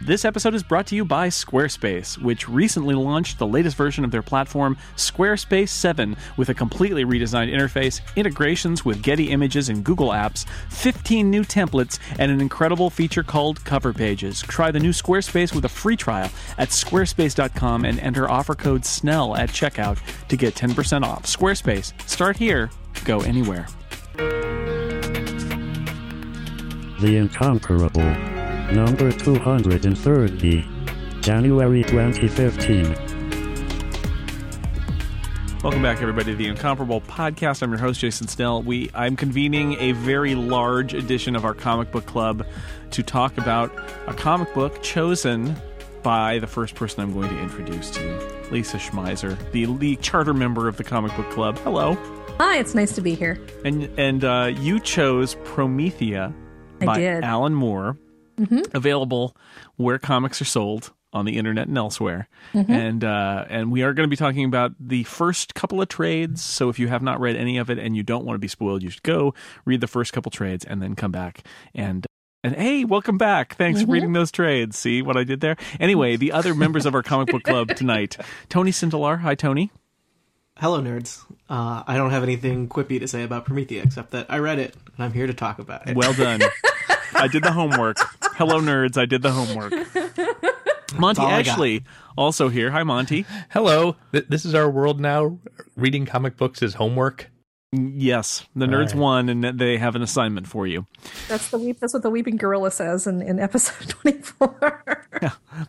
This episode is brought to you by Squarespace, which recently launched the latest version of their platform, Squarespace 7, with a completely redesigned interface, integrations with Getty Images and Google Apps, 15 new templates, and an incredible feature called Cover Pages. Try the new Squarespace with a free trial at squarespace.com and enter offer code SNELL at checkout to get 10% off. Squarespace. Start here, go anywhere. The Incomparable. Number 230. January 2015. Welcome back, everybody, to the Incomparable Podcast. I'm your host, Jason Snell. We I'm convening a very large edition of our comic book club to talk about a comic book chosen by the first person I'm going to introduce to you, Lisa Schmeiser, the, the charter member of the comic book club. Hello. Hi, it's nice to be here. And and uh, you chose Promethea I by did. Alan Moore, available where comics are sold on the internet and elsewhere. And uh, and we are going to be talking about the first couple of trades. So if you have not read any of it and you don't want to be spoiled, you should go read the first couple trades and then come back and. And hey, welcome back. Thanks for reading those trades. See what I did there? Anyway, the other members of our comic book club tonight Tony Sindelar. Hi, Tony. Hello, nerds. Uh, I don't have anything quippy to say about Promethea except that I read it and I'm here to talk about it. Well done. I did the homework. Hello, nerds. I did the homework. Monty all I got. Ashley also here. Hi, Monty. Hello, Th- this is our world now. Reading comic books is homework. Yes, the nerds right. won, and they have an assignment for you. That's the weep. That's what the weeping gorilla says in, in episode twenty four.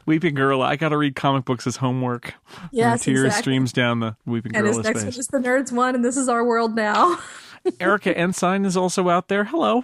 Weeping Gorilla. I got to read comic books as homework. Yes, tears exactly. streams down the Weeping and his Gorilla's next one face. is the nerds one, and this is our world now. Erica Ensign is also out there. Hello.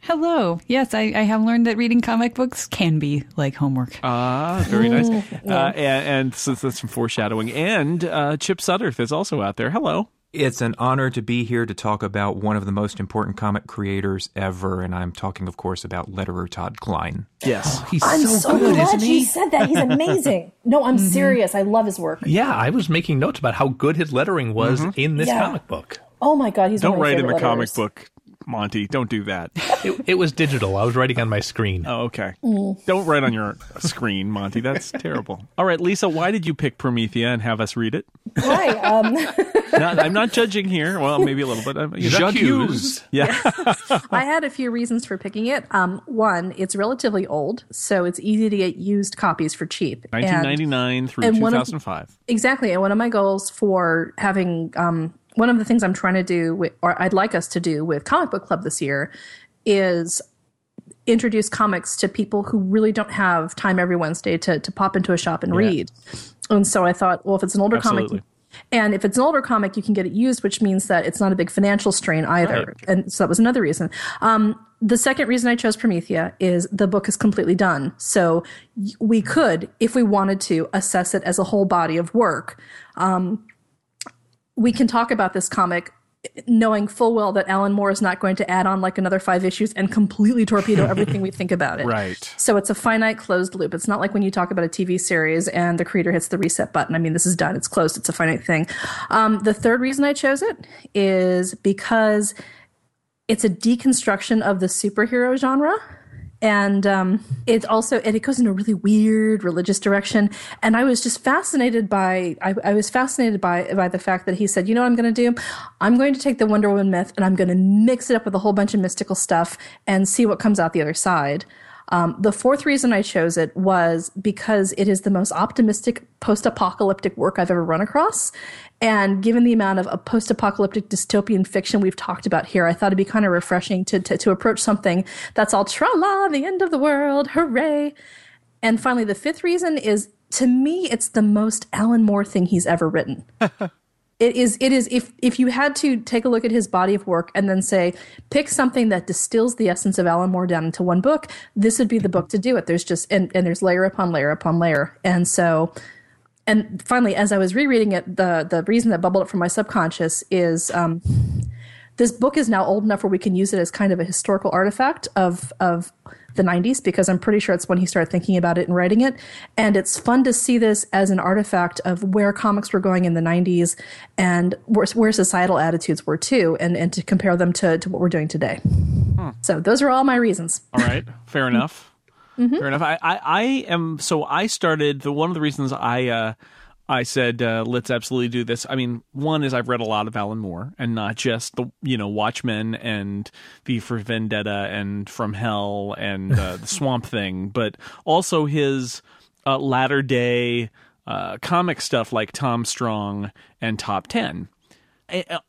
Hello. Yes, I, I have learned that reading comic books can be like homework. Ah, very nice. Uh, and, and so that's some foreshadowing. And uh, Chip Sudderth is also out there. Hello. It's an honor to be here to talk about one of the most important comic creators ever, and I'm talking, of course, about letterer Todd Klein. Yes. He's I'm so, so, good, glad isn't you he? said that. He's amazing. no, I'm serious. I love his work. Yeah, I was making notes about how good his lettering was in this Yeah. comic book. Oh my god, he's Don't one of my write in the favorite comic book, Monty. Don't do that. It, it was digital. I was writing on my screen. Oh, okay. Don't write on your screen, Monty. That's terrible. All right, Lisa, why did you pick Promethea and have us read it? Hi. Um, Not, I'm not judging here. Well, maybe a little bit. I'm, you know. J'accuse. Yeah. I had a few reasons for picking it. Um, one, it's relatively old, so it's easy to get used copies for cheap. And- 1999 through and one of- 2005. Exactly. And one of my goals for having um, one of the things I'm trying to do, with, or I'd like us to do with Comic Book Club this year, is introduce comics to people who really don't have time every Wednesday to, to pop into a shop and read. And so I thought, well, if it's an older Absolutely. comic, and if it's an older comic, you can get it used, which means that it's not a big financial strain either. Right. And so that was another reason. Um, the second reason I chose Promethea is the book is completely done. So we could, if we wanted to, assess it as a whole body of work. Um, we can talk about this comic knowing full well that Alan Moore is not going to add on like another five issues and completely torpedo everything we think about it. Right. So it's a finite closed loop. It's not like when you talk about a TV series and the creator hits the reset button. I mean, this is done. It's closed. It's a finite thing. Um, the third reason I chose it is because it's a deconstruction of the superhero genre. And um, it also and it goes in a really weird religious direction. And I was just fascinated by I, I was fascinated by by the fact that he said, you know what I'm going to do? I'm going to take the Wonder Woman myth and I'm going to mix it up with a whole bunch of mystical stuff and see what comes out the other side. Um, the fourth reason I chose it was because it is the most optimistic post apocalyptic work I've ever run across. And given the amount of, of post apocalyptic dystopian fiction we've talked about here, I thought it'd be kind of refreshing to, to, to approach something that's all tra la, the end of the world, hooray. And finally, the fifth reason is to me, it's the most Alan Moore thing he's ever written. it is it is if if you had to take a look at his body of work and then say pick something that distills the essence of Alan Moore down into one book, this would be the book to do it. There's just and, and there's layer upon layer upon layer. And so and finally, as I was rereading it, the the reason that bubbled up from my subconscious is um, this book is now old enough where we can use it as kind of a historical artifact of of the 90s because I'm pretty sure it's when he started thinking about it and writing it. And it's fun to see this as an artifact of where comics were going in the 90s and where, where societal attitudes were too, and, and to compare them to, to what we're doing today. So those are all my reasons. All right, fair enough. Fair enough. I, I, I am so I started the one of the reasons I uh, I said, uh, let's absolutely do this. I mean, one is I've read a lot of Alan Moore and not just the, you know, Watchmen and V for Vendetta and From Hell and uh, the Swamp Thing, but also his uh, latter day uh, comic stuff like Tom Strong and Top 10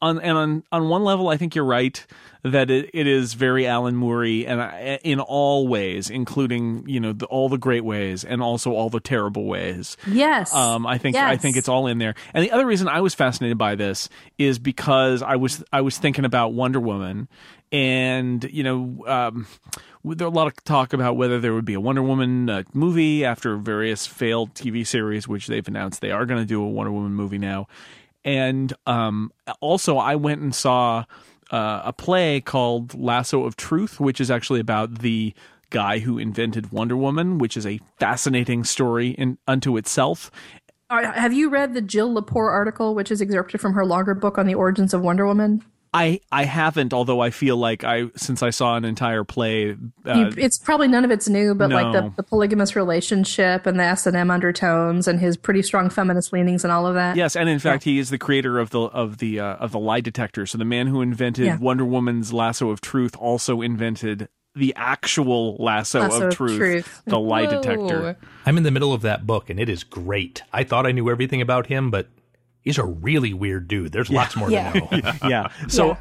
on and on on one level, I think you're right that it, it is very Alan Moore-y and I, in all ways, including you know the, all the great ways and also all the terrible ways. Yes. Um, I think I think it's all in there. And the other reason I was fascinated by this is because I was I was thinking about Wonder Woman, and you know, um, there a lot of talk about whether there would be a Wonder Woman uh, movie after various failed TV series, which they've announced they are going to do a Wonder Woman movie now. And um, also, I went and saw uh, a play called Lasso of Truth, which is actually about the guy who invented Wonder Woman, which is a fascinating story in unto itself. Have you read the Jill Lepore article, which is excerpted from her longer book on the origins of Wonder Woman? I I haven't, although I feel like I since I saw an entire play. You, Uh, it's probably none of it's new, but like the, the polygamous relationship and the S and M undertones and his pretty strong feminist leanings and all of that. yes, and in fact, he is the creator of the of the uh, of the lie detector. So the man who invented Yeah. Wonder Woman's lasso of truth also invented the actual lasso, Lasso of, of truth, truth. the lie Whoa. detector. I'm in the middle of that book, and it is great. I thought I knew everything about him, but he's a really weird dude. There's lots more Yeah. to know. yeah. So Yeah.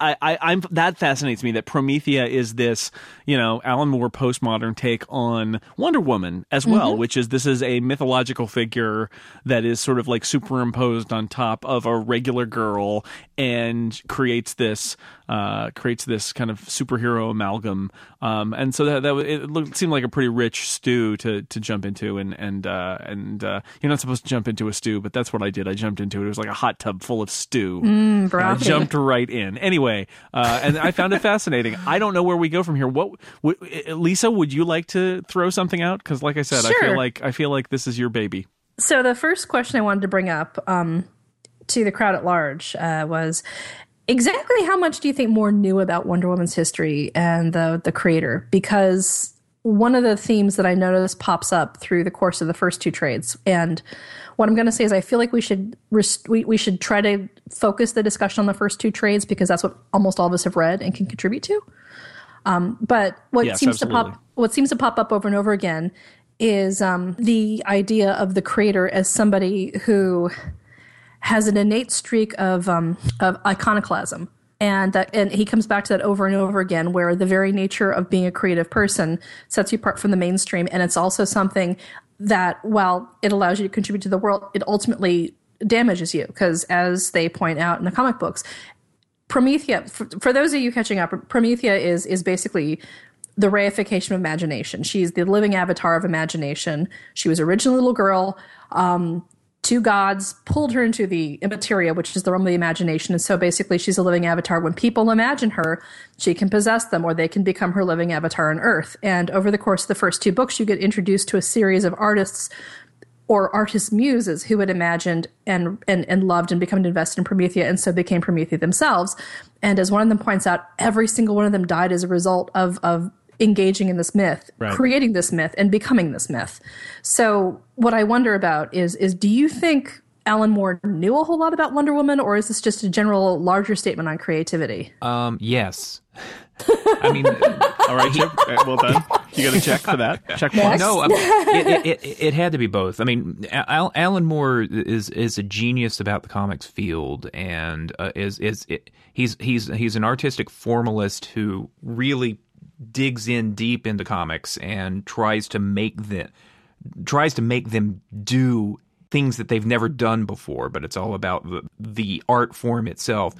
I, I, I'm that fascinates me that Promethea is this, you know, Alan Moore postmodern take on Wonder Woman as well, which is this is a mythological figure that is sort of like superimposed on top of a regular girl and creates this uh, creates this kind of superhero amalgam. Um, and so that that it looked, seemed like a pretty rich stew to to jump into, and and uh, and uh, you're not supposed to jump into a stew, but that's what I did. I jumped into it. It was like a hot tub full of stew. And I jumped right in. Anyway, uh, and I found it fascinating. I don't know where we go from here. What, what Lisa? Would you like to throw something out? Because, like I said, I feel like I feel like this is your baby. So the first question I wanted to bring up um, to the crowd at large uh, was exactly how much do you think more knew about Wonder Woman's history and the the creator? Because one of the themes that I notice pops up through the course of the first two trades, and what I'm going to say is I feel like we should rest- we, we should try to focus the discussion on the first two trades because that's what almost all of us have read and can contribute to. Um, but what Yes, seems to pop what seems to pop up over and over again is um, the idea of the creator as somebody who has an innate streak of um, of iconoclasm, and that and he comes back to that over and over again, where the very nature of being a creative person sets you apart from the mainstream, and it's also something that while it allows you to contribute to the world, it ultimately damages you because, as they point out in the comic books, Promethea, for, for those of you catching up, Promethea is is basically the reification of imagination. She's the living avatar of imagination. She was originally a little girl. Um, two gods pulled her into the immateria, which is the realm of the imagination. And so basically, she's a living avatar. When people imagine her, she can possess them or they can become her living avatar on Earth. And over the course of the first two books, you get introduced to a series of artists or artist muses who had imagined and, and, and loved and become invested in Promethea and so became Promethea themselves. And as one of them points out, every single one of them died as a result of, of engaging in this myth, Right. creating this myth, and becoming this myth. So what I wonder about is is do you think Alan Moore knew a whole lot about Wonder Woman, or is this just a general larger statement on creativity? Um, yes. I mean, All right, Chip. Uh, well done. You got to check for that. Check mark. no, um, it, it, it, it had to be both. I mean, Al, Alan Moore is is a genius about the comics field, and uh, is is it, he's he's he's an artistic formalist who really digs in deep into comics and tries to make them tries to make them do things that they've never done before. But it's all about the the art form itself.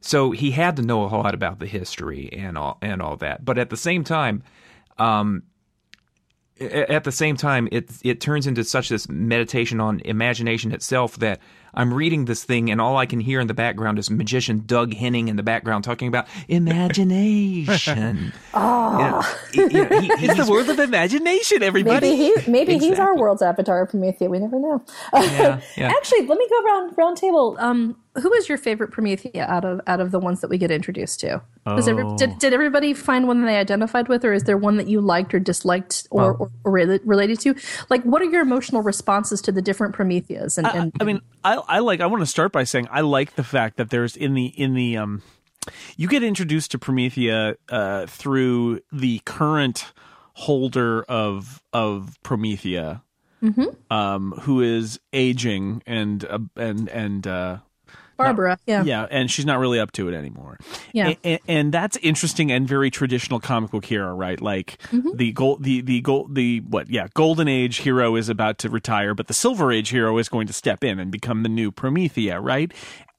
So he had to know a whole lot about the history and all and all that. But at the same time, um, at the same time, it it turns into such this meditation on imagination itself that I'm reading this thing and all I can hear in the background is magician Doug Henning in the background talking about imagination. oh, It's the world of imagination, everybody. Maybe he, maybe he's our world's avatar of Promethea. We never know. Yeah, yeah. Actually, let me go around round table. Um, who is your favorite Promethea out of out of the ones that we get introduced to? Every, Oh. did, did everybody find one that they identified with, or is there one that you liked or disliked or, or, or rela- related to? Like, what are your emotional responses to the different Prometheas? And, and I mean, I, I like. I want to start by saying I like the fact that there's in the in the um, you get introduced to Promethea uh, through the current holder of of Promethea, um, who is aging and uh, and and uh, Barbara, yeah, yeah, and she's not really up to it anymore. Yeah. and, and that's interesting and very traditional comic book hero, right? Like the gold, the the gold, the what? Yeah, golden age hero is about to retire, but the silver age hero is going to step in and become the new Promethea, right?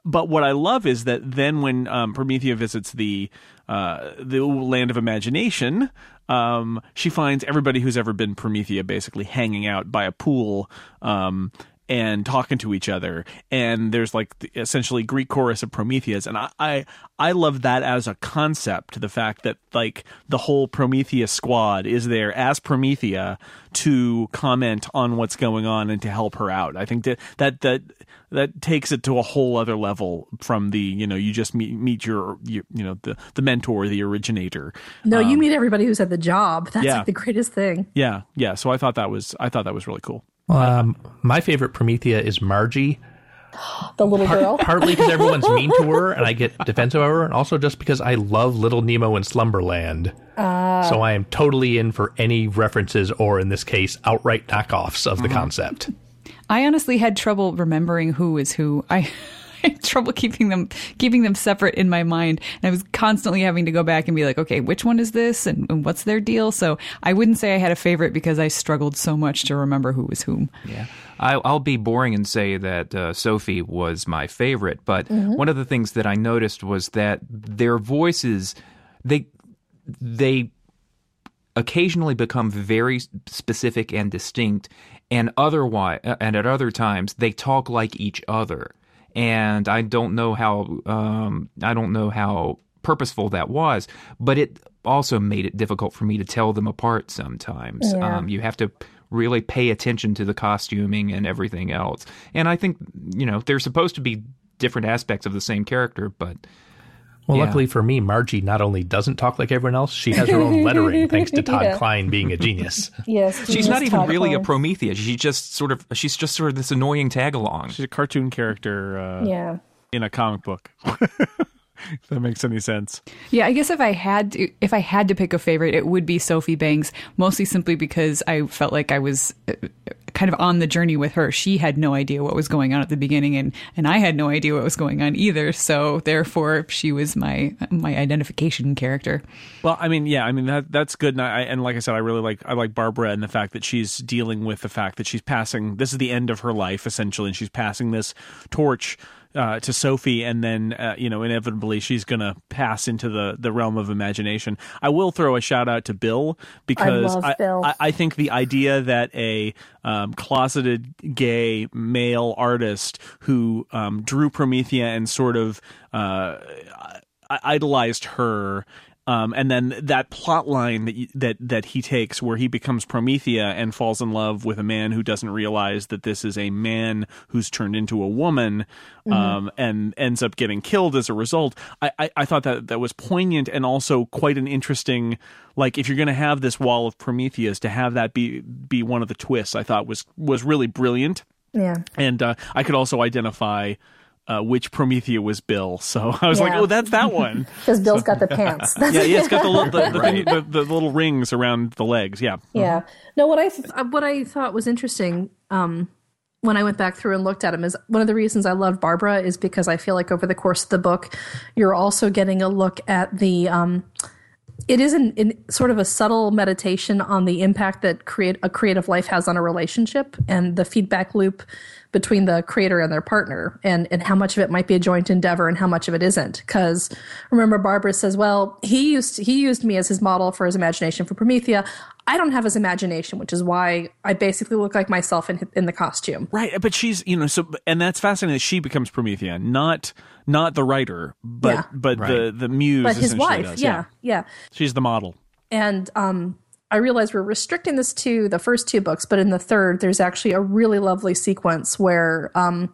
But what I love is that then when um, Promethea visits the uh, the land of imagination, um, she finds everybody who's ever been Promethea basically hanging out by a pool. Um, and talking to each other. And there's like the, essentially greek chorus of prometheas. And I, I i love that as a concept the fact that like the whole prometheus squad is there as promethea to comment on what's going on and to help her out. I think that that that that takes it to a whole other level from the you know you just meet meet your, your you know the the mentor the originator. No, you um, meet everybody who's at the job. That's yeah. like the greatest thing. yeah. Yeah. So i thought that was i thought that was really cool Um, my favorite Promethea is Margie, The little girl. partly because everyone's mean to her and I get defensive of her, and also just because I love Little Nemo and Slumberland. so I am totally in for any references, or in this case, outright knockoffs of the concept. I honestly had trouble remembering who is who. I had trouble keeping them keeping them separate in my mind, and I was constantly having to go back and be like, okay, which one is this, and, and what's their deal? So I wouldn't say I had a favorite because I struggled so much to remember who was whom. Yeah. I, I'll be boring and say that uh, Sophie was my favorite, but one of the things that I noticed was that their voices, they, they occasionally become very specific and distinct, and otherwise, and at other times they talk like each other. And I don't know how, um, I don't know how purposeful that was, but it also made it difficult for me to tell them apart sometimes. Um, you have to really pay attention to the costuming and everything else. And I think, you know, they're supposed to be different aspects of the same character, but Well, Yeah. luckily for me, Margie not only doesn't talk like everyone else, she has her own lettering thanks to Todd Yeah. Klein being a genius. Yes, she's not even Todd really a Klein. Prometheus. She just sort of she's just sort of this annoying tag along. she's a cartoon character uh, Yeah. in a comic book if that makes any sense Yeah, I guess if I had to, if I had to pick a favorite, it would be Sophie Banks, mostly simply because I felt like I was uh, kind of on the journey with her. She had no idea what was going on at the beginning, and and I had no idea what was going on either. So therefore, she was my my identification character. Well, I mean, yeah, I mean that that's good, and I and like I said, I really like I like Barbara and the fact that she's dealing with the fact that she's passing. This is the end of her life essentially, and she's passing this torch. Uh, to Sophie, and then uh, you know, inevitably she's gonna pass into the the realm of imagination. I will throw a shout out to Bill because love Bill. I, I think the idea that a um, closeted gay male artist who um, drew Promethea and sort of uh, idolized her. Um, and then that plot line that, that that he takes, where he becomes Promethea and falls in love with a man who doesn't realize that this is a man who's turned into a woman, um, and ends up getting killed as a result. I, I, I thought that that was poignant and also quite an interesting. Like, if you're going to have this wall of Prometheas, to have that be be one of the twists, I thought was was really brilliant Yeah. and uh, I could also identify uh, which Promethea was Bill. So I was like, "Oh, that's that one." Because Bill's got the pants. That's yeah, yeah, it's got the little, the, the, thing, the, the little rings around the legs. Yeah, yeah. No, what I th- Uh, what I thought was interesting um, when I went back through and looked at him is one of the reasons I love Barbara is because I feel like over the course of the book, you're also getting a look at the. Um, it is in, in sort of a subtle meditation on the impact that create a creative life has on a relationship and the feedback loop between the creator and their partner and, and how much of it might be a joint endeavor and how much of it isn't. Because remember, Barbara says, well, he used, he used me as his model for his imagination for Promethea. I don't have his imagination, which is why I basically look like myself in, in the costume. right. But she's you know so, and that's fascinating. that She becomes Promethea, not not the writer, but Yeah. but the the muse. But his wife, does, yeah, yeah. she's the model. And um, I realize we're restricting this to the first two books, but in the third, there's actually a really lovely sequence where um,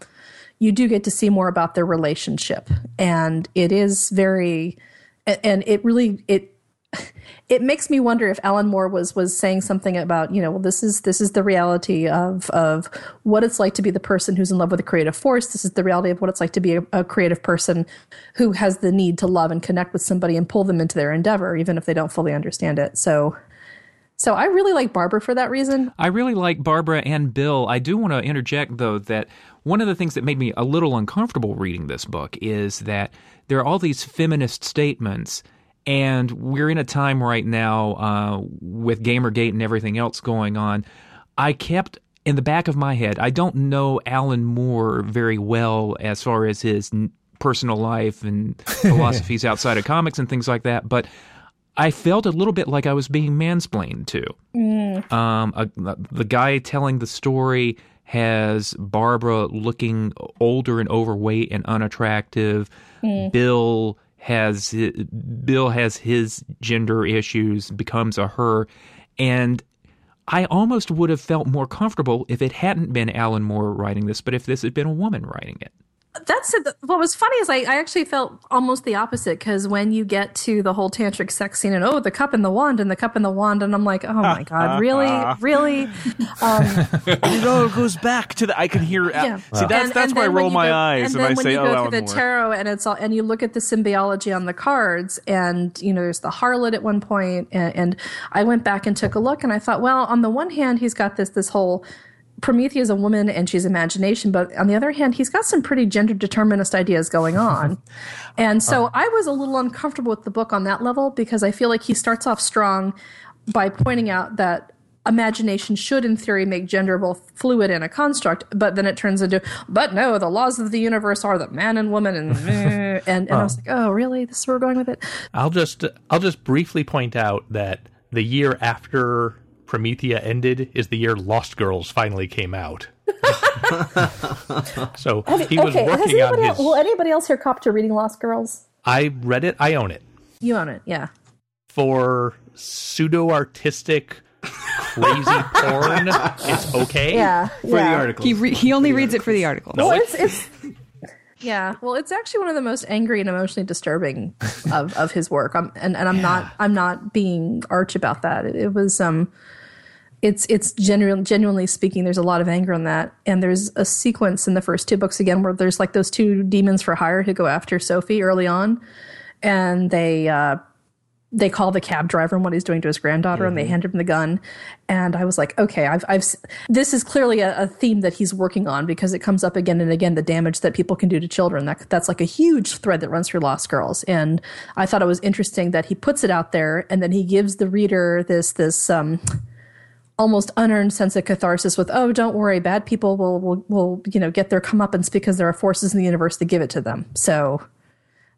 you do get to see more about their relationship, and it is very, and it really it it makes me wonder if Alan Moore was was saying something about you know well this is this is the reality of of what it's like to be the person who's in love with a creative force. This is the reality of what it's like to be a, a creative person who has the need to love and connect with somebody and pull them into their endeavor, even if they don't fully understand it. So. So I really like Barbara for that reason. I really like Barbara and Bill. I do want to interject, though, that one of the things that made me a little uncomfortable reading this book is that there are all these feminist statements, and we're in a time right now uh, with Gamergate and everything else going on. I kept in the back of my head, I don't know Alan Moore very well as far as his personal life and philosophies outside of comics and things like that, but I felt a little bit like I was being mansplained to. Um, a, the guy telling the story has Barbara looking older and overweight and unattractive. Bill has Bill has his gender issues, becomes a her, and I almost would have felt more comfortable if it hadn't been Alan Moore writing this, but if this had been a woman writing it. That's it. What was funny is I, I actually felt almost the opposite because when you get to the whole tantric sex scene and oh the cup and the wand and the cup and the wand and I'm like oh my god really really um, it all goes back to the. I can hear. Yeah. See, that's And- that's and why I roll my go- eyes and, then I when say, you "Oh, go Alan through the Moore." tarot and it's all and you look at the symbiology on the cards and you know there's the harlot at one point and, and I went back and took a look and I thought well on the one hand he's got this this whole Promethea is a woman and she's imagination, but on the other hand, he's got some pretty gender determinist ideas going on. And so uh-huh. I was a little uncomfortable with the book on that level because I feel like he starts off strong by pointing out that imagination should, in theory, make gender both fluid and a construct, but then it turns into, but no, the laws of the universe are that man and woman, and and, and I was like, oh, really? This is where we're going with it? I'll just I'll just briefly point out that the year after Promethea ended is the year Lost Girls finally came out. so he was okay, has working on anybody his. else, will anybody else here cop to reading Lost Girls? I read it. I own it You own it, yeah. for pseudo artistic, crazy porn. It's okay. Yeah, For yeah. the article. He re- he only reads it for the article. Well, it's it's Yeah, well, it's actually one of the most angry and emotionally disturbing of, of his work. I'm, and and I'm not I'm not being arch about that. It, it was um, it's it's genuine, genuinely speaking. There's a lot of anger in that, and there's a sequence in the first two books again where there's like those two demons for hire who go after Sophie early on, and they uh, they call the cab driver and what he's doing to his granddaughter, and they hand him the gun. And I was like, okay, I've, I've, this is clearly a, a theme that he's working on because it comes up again and again the damage that people can do to children. That, that's like a huge thread that runs through Lost Girls. And I thought it was interesting that he puts it out there and then he gives the reader this, this, um, almost unearned sense of catharsis with, oh, don't worry, bad people will, will, will, you know, get their comeuppance because there are forces in the universe that give it to them. So,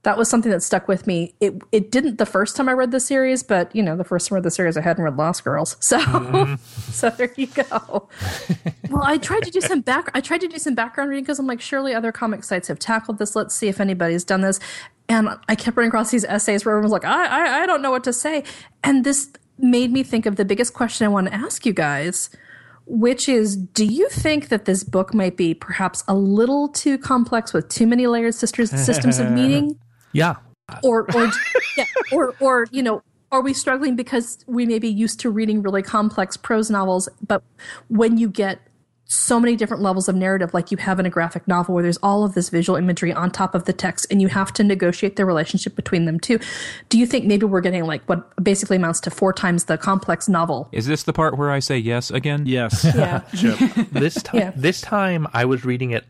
that was something that stuck with me. It it didn't the first time I read the series, but you know, the first time I read the series, I hadn't read Lost Girls, so mm-hmm. so there you go. well, I tried to do some back. I tried to do some background reading because I'm like, surely other comic sites have tackled this. Let's see if anybody's done this. And I kept running across these essays where everyone was like, I I, I don't know what to say, and this made me think of the biggest question I want to ask you guys. Which is, do you think that this book might be perhaps a little too complex with too many layered sisters, systems of meaning? Yeah. or or yeah, or or you know are we struggling because we may be used to reading really complex prose novels but when you get so many different levels of narrative like you have in a graphic novel where there's all of this visual imagery on top of the text and you have to negotiate the relationship between them too do you think maybe we're getting like what basically amounts to four times the complex novel Is this the part where I say yes again? Yes. yeah. This time, Yeah. this time I was reading it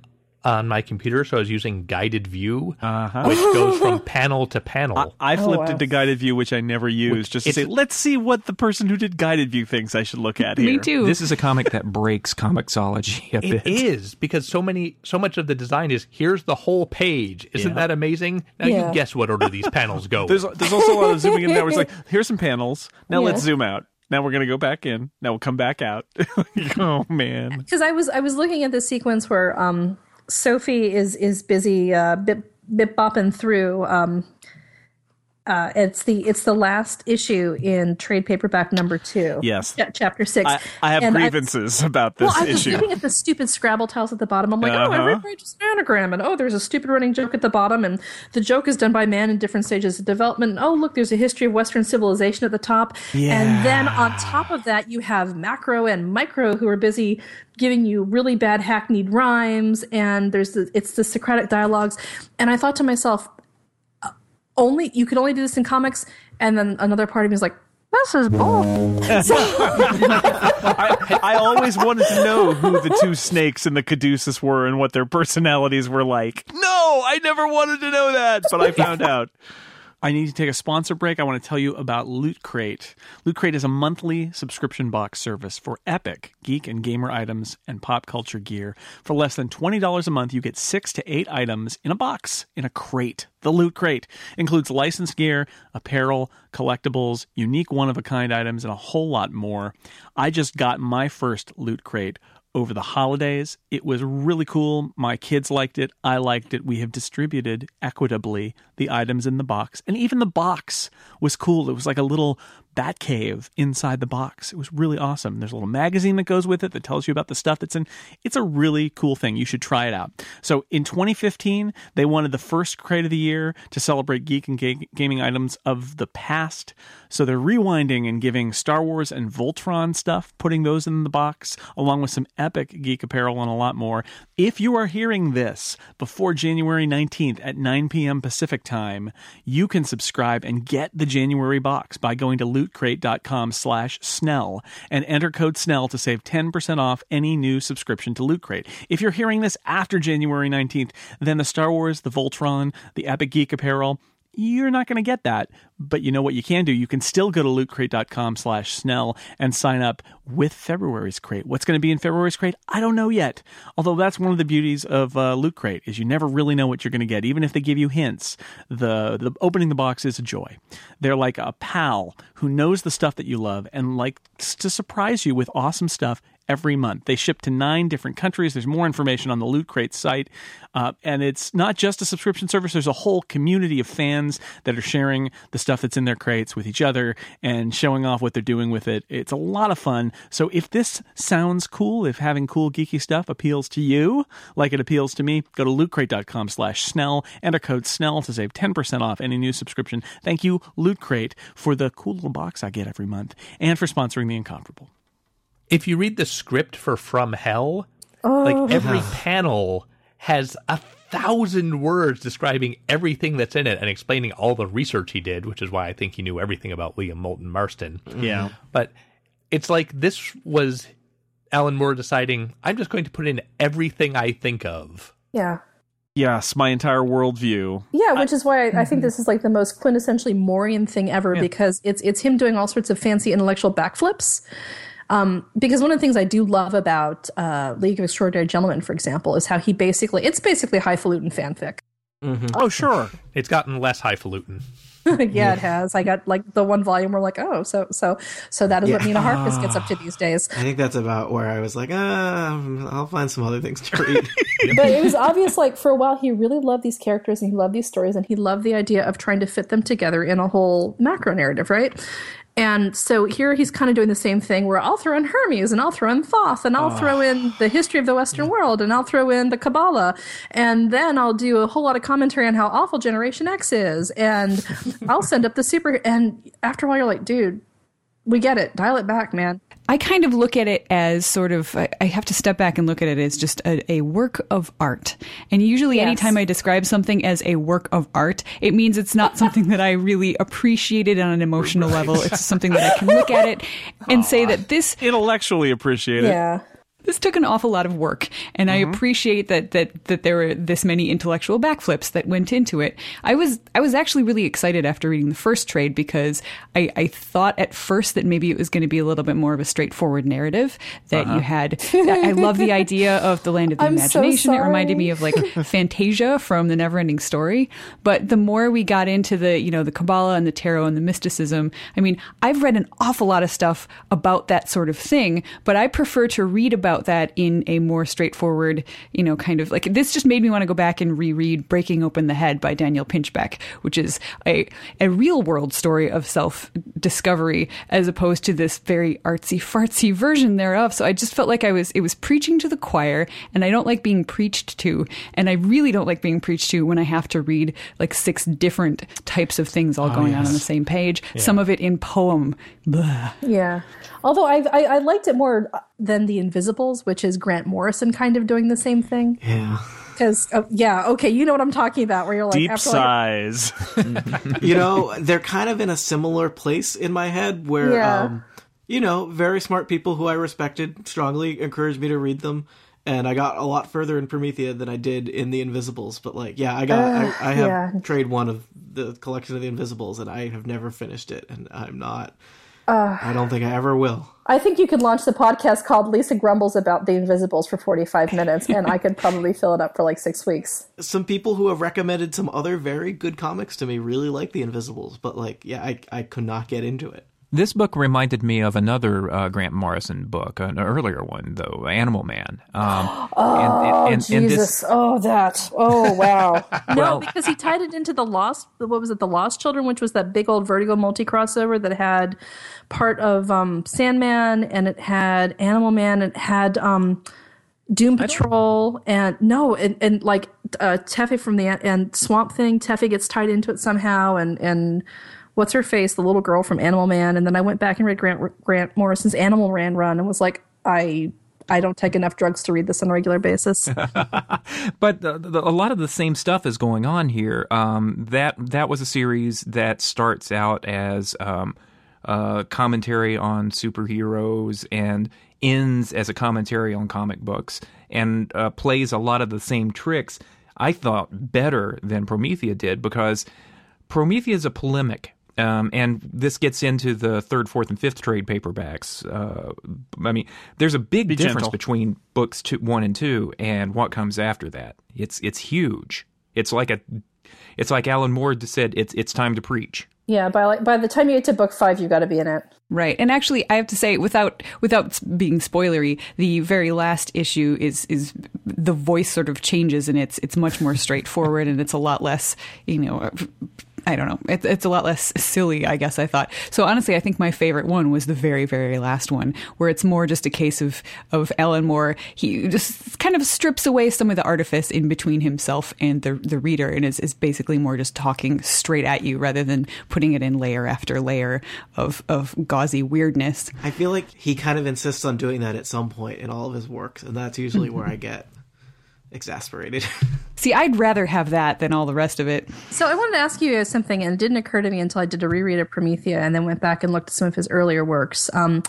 on my computer, so I was using guided view, Uh-huh. which goes from panel to panel. I flipped wow. into guided view, which I never use, just to say, let's see what the person who did guided view thinks I should look at here. Me too. This is a comic that breaks Comixology a It bit. is because so many, so much of the design is here's the whole page. Isn't Yeah. that amazing? Now Yeah. you guess what order these panels go. There's there's also a lot of zooming in there. Where it's like, here's some panels. Now Yeah. let's zoom out. Now we're gonna go back in. Now we'll come back out. oh man. because I was I was looking at the sequence where um, Sophie is is busy uh, bip, bip bopping through um, Uh, it's the it's the last issue in trade paperback number two. Yes. Ch- chapter six. I, I have And grievances about this well, I was issue. looking at the stupid Scrabble tiles at the bottom. I'm like, oh, Uh-huh. I read just an anagram, and oh, there's a stupid running joke at the bottom, and the joke is done by man in different stages of development. And, oh, look, there's a history of Western civilization at the top, and then on top of that, you have macro and micro who are busy giving you really bad hackneyed rhymes, and there's the, it's the Socratic dialogues, and I thought to myself, only you could only do this in comics, and then another part of me is like. This is bull. I, I always wanted to know who the two snakes in the caduceus were and what their personalities were like. No, I never wanted to know that, but I found out. I need to take a sponsor break. I want to tell you about Loot Crate. Loot Crate is a monthly subscription box service for epic geek and gamer items and pop culture gear. For less than $20 a month, you get six to eight items in a box, in a crate. The Loot Crate includes licensed gear, apparel, collectibles, unique one of a kind items, and a whole lot more. I just got my first Loot Crate over the holidays. It was really cool. My kids liked it. I liked it. We have distributed equitably the items in the box. And even the box was cool. It was like a little bat cave inside the box. It was really awesome. There's a little magazine that goes with it that tells you about the stuff that's in. It's a really cool thing. You should try it out. So in 2015, they wanted the first crate of the year to celebrate geek and ga- gaming items of the past. So they're rewinding and giving Star Wars and Voltron stuff, putting those in the box, along with some epic geek apparel and a lot more. If you are hearing this before January 19th at 9 p.m. Pacific time, you can subscribe and get the January box by going to lootcrate.com slash snell and enter code snell to save 10% off any new subscription to Loot Crate. If you're hearing this after January 19th, then the Star Wars, the Voltron, the Epic Geek apparel, you're not going to get that. But you know what you can do? You can still go to lootcrate.com slash snell and sign up with February's crate. What's going to be in February's crate? I don't know yet. Although that's one of the beauties of uh, Loot Crate is you never really know what you're going to get. Even if they give you hints, the, the opening the box is a joy. They're like a pal who knows the stuff that you love and likes to surprise you with awesome stuff every month. They ship to nine different countries. There's more information on the Loot Crate site. Uh, and it's not just a subscription service, there's a whole community of fans that are sharing the stuff that's in their crates with each other and showing off what they're doing with it. It's a lot of fun. So if this sounds cool, if having cool geeky stuff appeals to you like it appeals to me, go to lootcrate.com slash snell, enter code snell to save 10% off any new subscription. Thank you, Loot Crate, for the cool little box I get every month and for sponsoring the incomparable. If you read the script for From Hell, like oh. every panel has a thousand words describing everything that's in it and explaining all the research he did, which is why I think he knew everything about Liam Moulton Marston. Yeah. But it's like this was Alan Moore deciding, I'm just going to put in everything I think of. Yeah. Yes, my entire worldview. Yeah, which is why I, I think mm-hmm. this is like the most quintessentially Morian thing ever because it's it's him doing all sorts of fancy intellectual backflips. Um, because one of the things I do love about uh, League of Extraordinary Gentlemen, for example, is how he basically it's basically highfalutin fanfic. Oh, sure. It's gotten less highfalutin. yeah, it has. I got like the one volume where like, oh, so so so that is what Yeah. Mina Harker gets up to these days. I think that's about where I was like, ah, I'll find some other things to read. But it was obvious, like, for a while, he really loved these characters and he loved these stories. And He loved the idea of trying to fit them together in a whole macro narrative, right? And so here he's kind of doing the same thing where I'll throw in Hermes and I'll throw in Thoth and I'll ah. throw in the history of the Western mm. world and I'll throw in the Kabbalah. And then I'll do a whole lot of commentary on how awful Generation X is. And I'll send up the super. And after a while, you're like, dude, we get it. Dial it back, man. I kind of look at it as sort of, I I have to step back and look at it as just a, a work of art. And usually, Yes. anytime I describe something as a work of art, it means it's not something that I really appreciated on an emotional level. It's something that I can look at it and say ah, that this Intellectually appreciate it. yeah. This took an awful lot of work and i mm-hmm. appreciate that that that there were this many intellectual backflips that went into it. I was i was actually really excited after reading the first trade because i i thought at first that maybe it was going to be a little bit more of a straightforward narrative that you uh-huh. had. I love the idea of the land of the I'm so imagination. It reminded me of like fantasia from the neverending story. But the more we got into the you know the kabbalah and the tarot and the mysticism i mean i've read an awful lot of stuff about that sort of thing but i prefer to read about about that in a more straightforward, you know, kind of like this just made me want to go back and reread Breaking Open the Head by Daniel Pinchbeck, which is a, a real world story of self discovery as opposed to this very artsy fartsy version thereof. So I just felt like I was, it was preaching to the choir and I don't like being preached to. And I really don't like being preached to when I have to read like six different types of things all oh, going on on the same page. Some of it in poem. Blah. Yeah. Although I, I I liked it more than the Invisibles, which is Grant Morrison kind of doing the same thing. Yeah. Because uh, yeah, okay, you know what I'm talking about. Where you're like Deep after like- sighs. you know, they're kind of in a similar place in my head where, Yeah. um, you know, very smart people who I respected strongly encouraged me to read them. And I got a lot further in Promethea than I did in The Invisibles. But, like, yeah, I got, I, I have yeah. trade one of the collection of The Invisibles, and I have never finished it. And I'm not, I don't think I ever will. I think you could launch the podcast called Lisa Grumbles About the Invisibles for 45 minutes, and I could probably fill it up for like six weeks. Some people who have recommended some other very good comics to me really like The Invisibles. But, like, yeah, I, I could not get into it. This book reminded me of another uh, Grant Morrison book, an earlier one though, Animal Man. Um, Oh, and, and, and Jesus. this, Oh, that. Oh, wow. No, Well- because he tied it into the Lost. What was it? The Lost Children, which was that big old Vertigo multi crossover that had part of um, Sandman and it had Animal Man. and It had um, Doom Patrol and no, and, and like uh, Tefé from the and Swamp Thing. Tefé gets tied into it somehow, and and what's her face, the little girl from Animal Man. And then I went back and read Grant Grant Morrison's Animal Man run and was like, I. I don't take enough drugs to read this on a regular basis. but the, the, a lot of the same stuff is going on here. Um, that that was a series that starts out as um, commentary on superheroes and ends as a commentary on comic books and uh, plays a lot of the same tricks. I thought better than Promethea did because Promethea is a polemic. Um, and this gets into the third, fourth, and fifth trade paperbacks. Uh, I mean, there's a big Be difference gentle. between books two, one and two and what comes after that. It's it's huge. It's like a, it's like Alan Moore said. It's it's time to preach. yeah, by like by the time you get to book five, you've got to be in it. Right. And actually I have to say without without being spoilery, the very last issue is is the voice sort of changes and it's it's much more straightforward and it's a lot less, you know, I don't know. It's it's a lot less silly, I guess I thought. So honestly, I think my favorite one was the very very last one where it's more just a case of of Alan Moore. He just kind of strips away some of the artifice in between himself and the the reader and is is basically more just talking straight at you rather than putting it in layer after layer of of gauzy weirdness. I feel like he kind of insists on doing that at some point in all of his works, and that's usually where I get exasperated. See, I'd rather have that than all the rest of it. So I wanted to ask you something, and it didn't occur to me until I did a reread of Promethea, and then went back and looked at some of his earlier works. Um,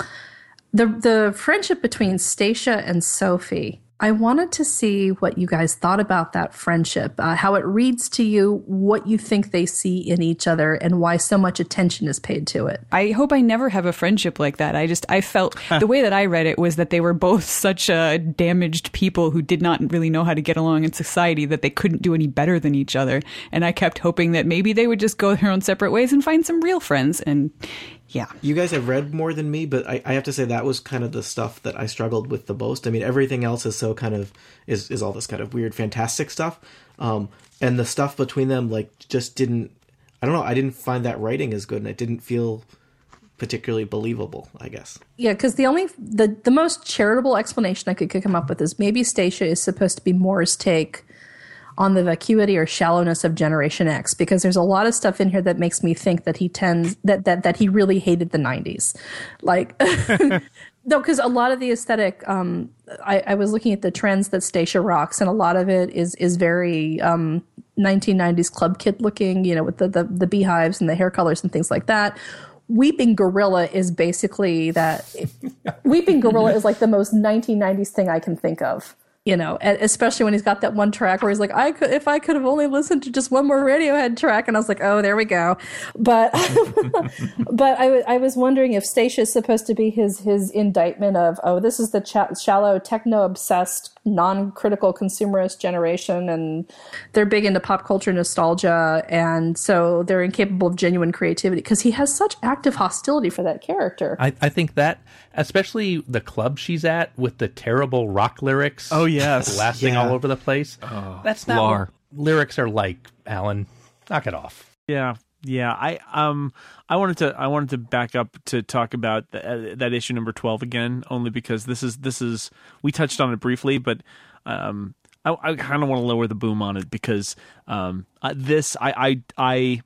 the the friendship between Stacia and Sophie. I wanted to see what you guys thought about that friendship, uh, how it reads to you, what you think they see in each other, and why so much attention is paid to it. I hope I never have a friendship like that. I just I felt the way that I read it was that they were both such uh, damaged people who did not really know how to get along in society that they couldn't do any better than each other. And I kept hoping that maybe they would just go their own separate ways and find some real friends. And yeah, you guys have read more than me, but I, I have to say that was kind of the stuff that I struggled with the most. I mean, everything else is so kind of is is all this kind of weird, fantastic stuff, um, and the stuff between them like just didn't. I don't know. I didn't find that writing as good, and it didn't feel particularly believable. I guess. Yeah, because the only the the most charitable explanation I could, could come up with is maybe Stacia is supposed to be Moore's take on the vacuity or shallowness of Generation X, because there's a lot of stuff in here that makes me think that he tends that that that he really hated the '90s, like. No, because a lot of the aesthetic, um, I, I was looking at the trends that Stacia rocks, and a lot of it is is very um, 1990s club kid looking, you know, with the, the the beehives and the hair colors and things like that. Weeping Gorilla is basically that. Weeping Gorilla is like the most 1990s thing I can think of. You know, especially when he's got that one track where he's like, I could, if I could have only listened to just one more Radiohead track. And I was like, oh, there we go. But, but I, w- I was wondering if Stacia is supposed to be his, his indictment of, oh, this is the ch- shallow, techno obsessed, non critical consumerist generation. And they're big into pop culture nostalgia. And so they're incapable of genuine creativity because he has such active hostility for that character. I, I think that, especially the club she's at with the terrible rock lyrics. Oh, yes. lasting Yeah. all over the place. Oh, That's not lyrics are like, Alan. Knock it off. Yeah, yeah. I um I wanted to I wanted to back up to talk about the, uh, that issue number twelve again, only because this is this is we touched on it briefly, but um I, I kind of want to lower the boom on it because um uh, this I I I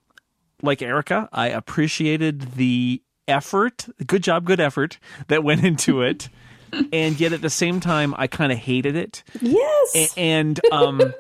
like Erica, I appreciated the effort, good job, good effort that went into it. And yet, at the same time, I kind of hated it. yes. A- and um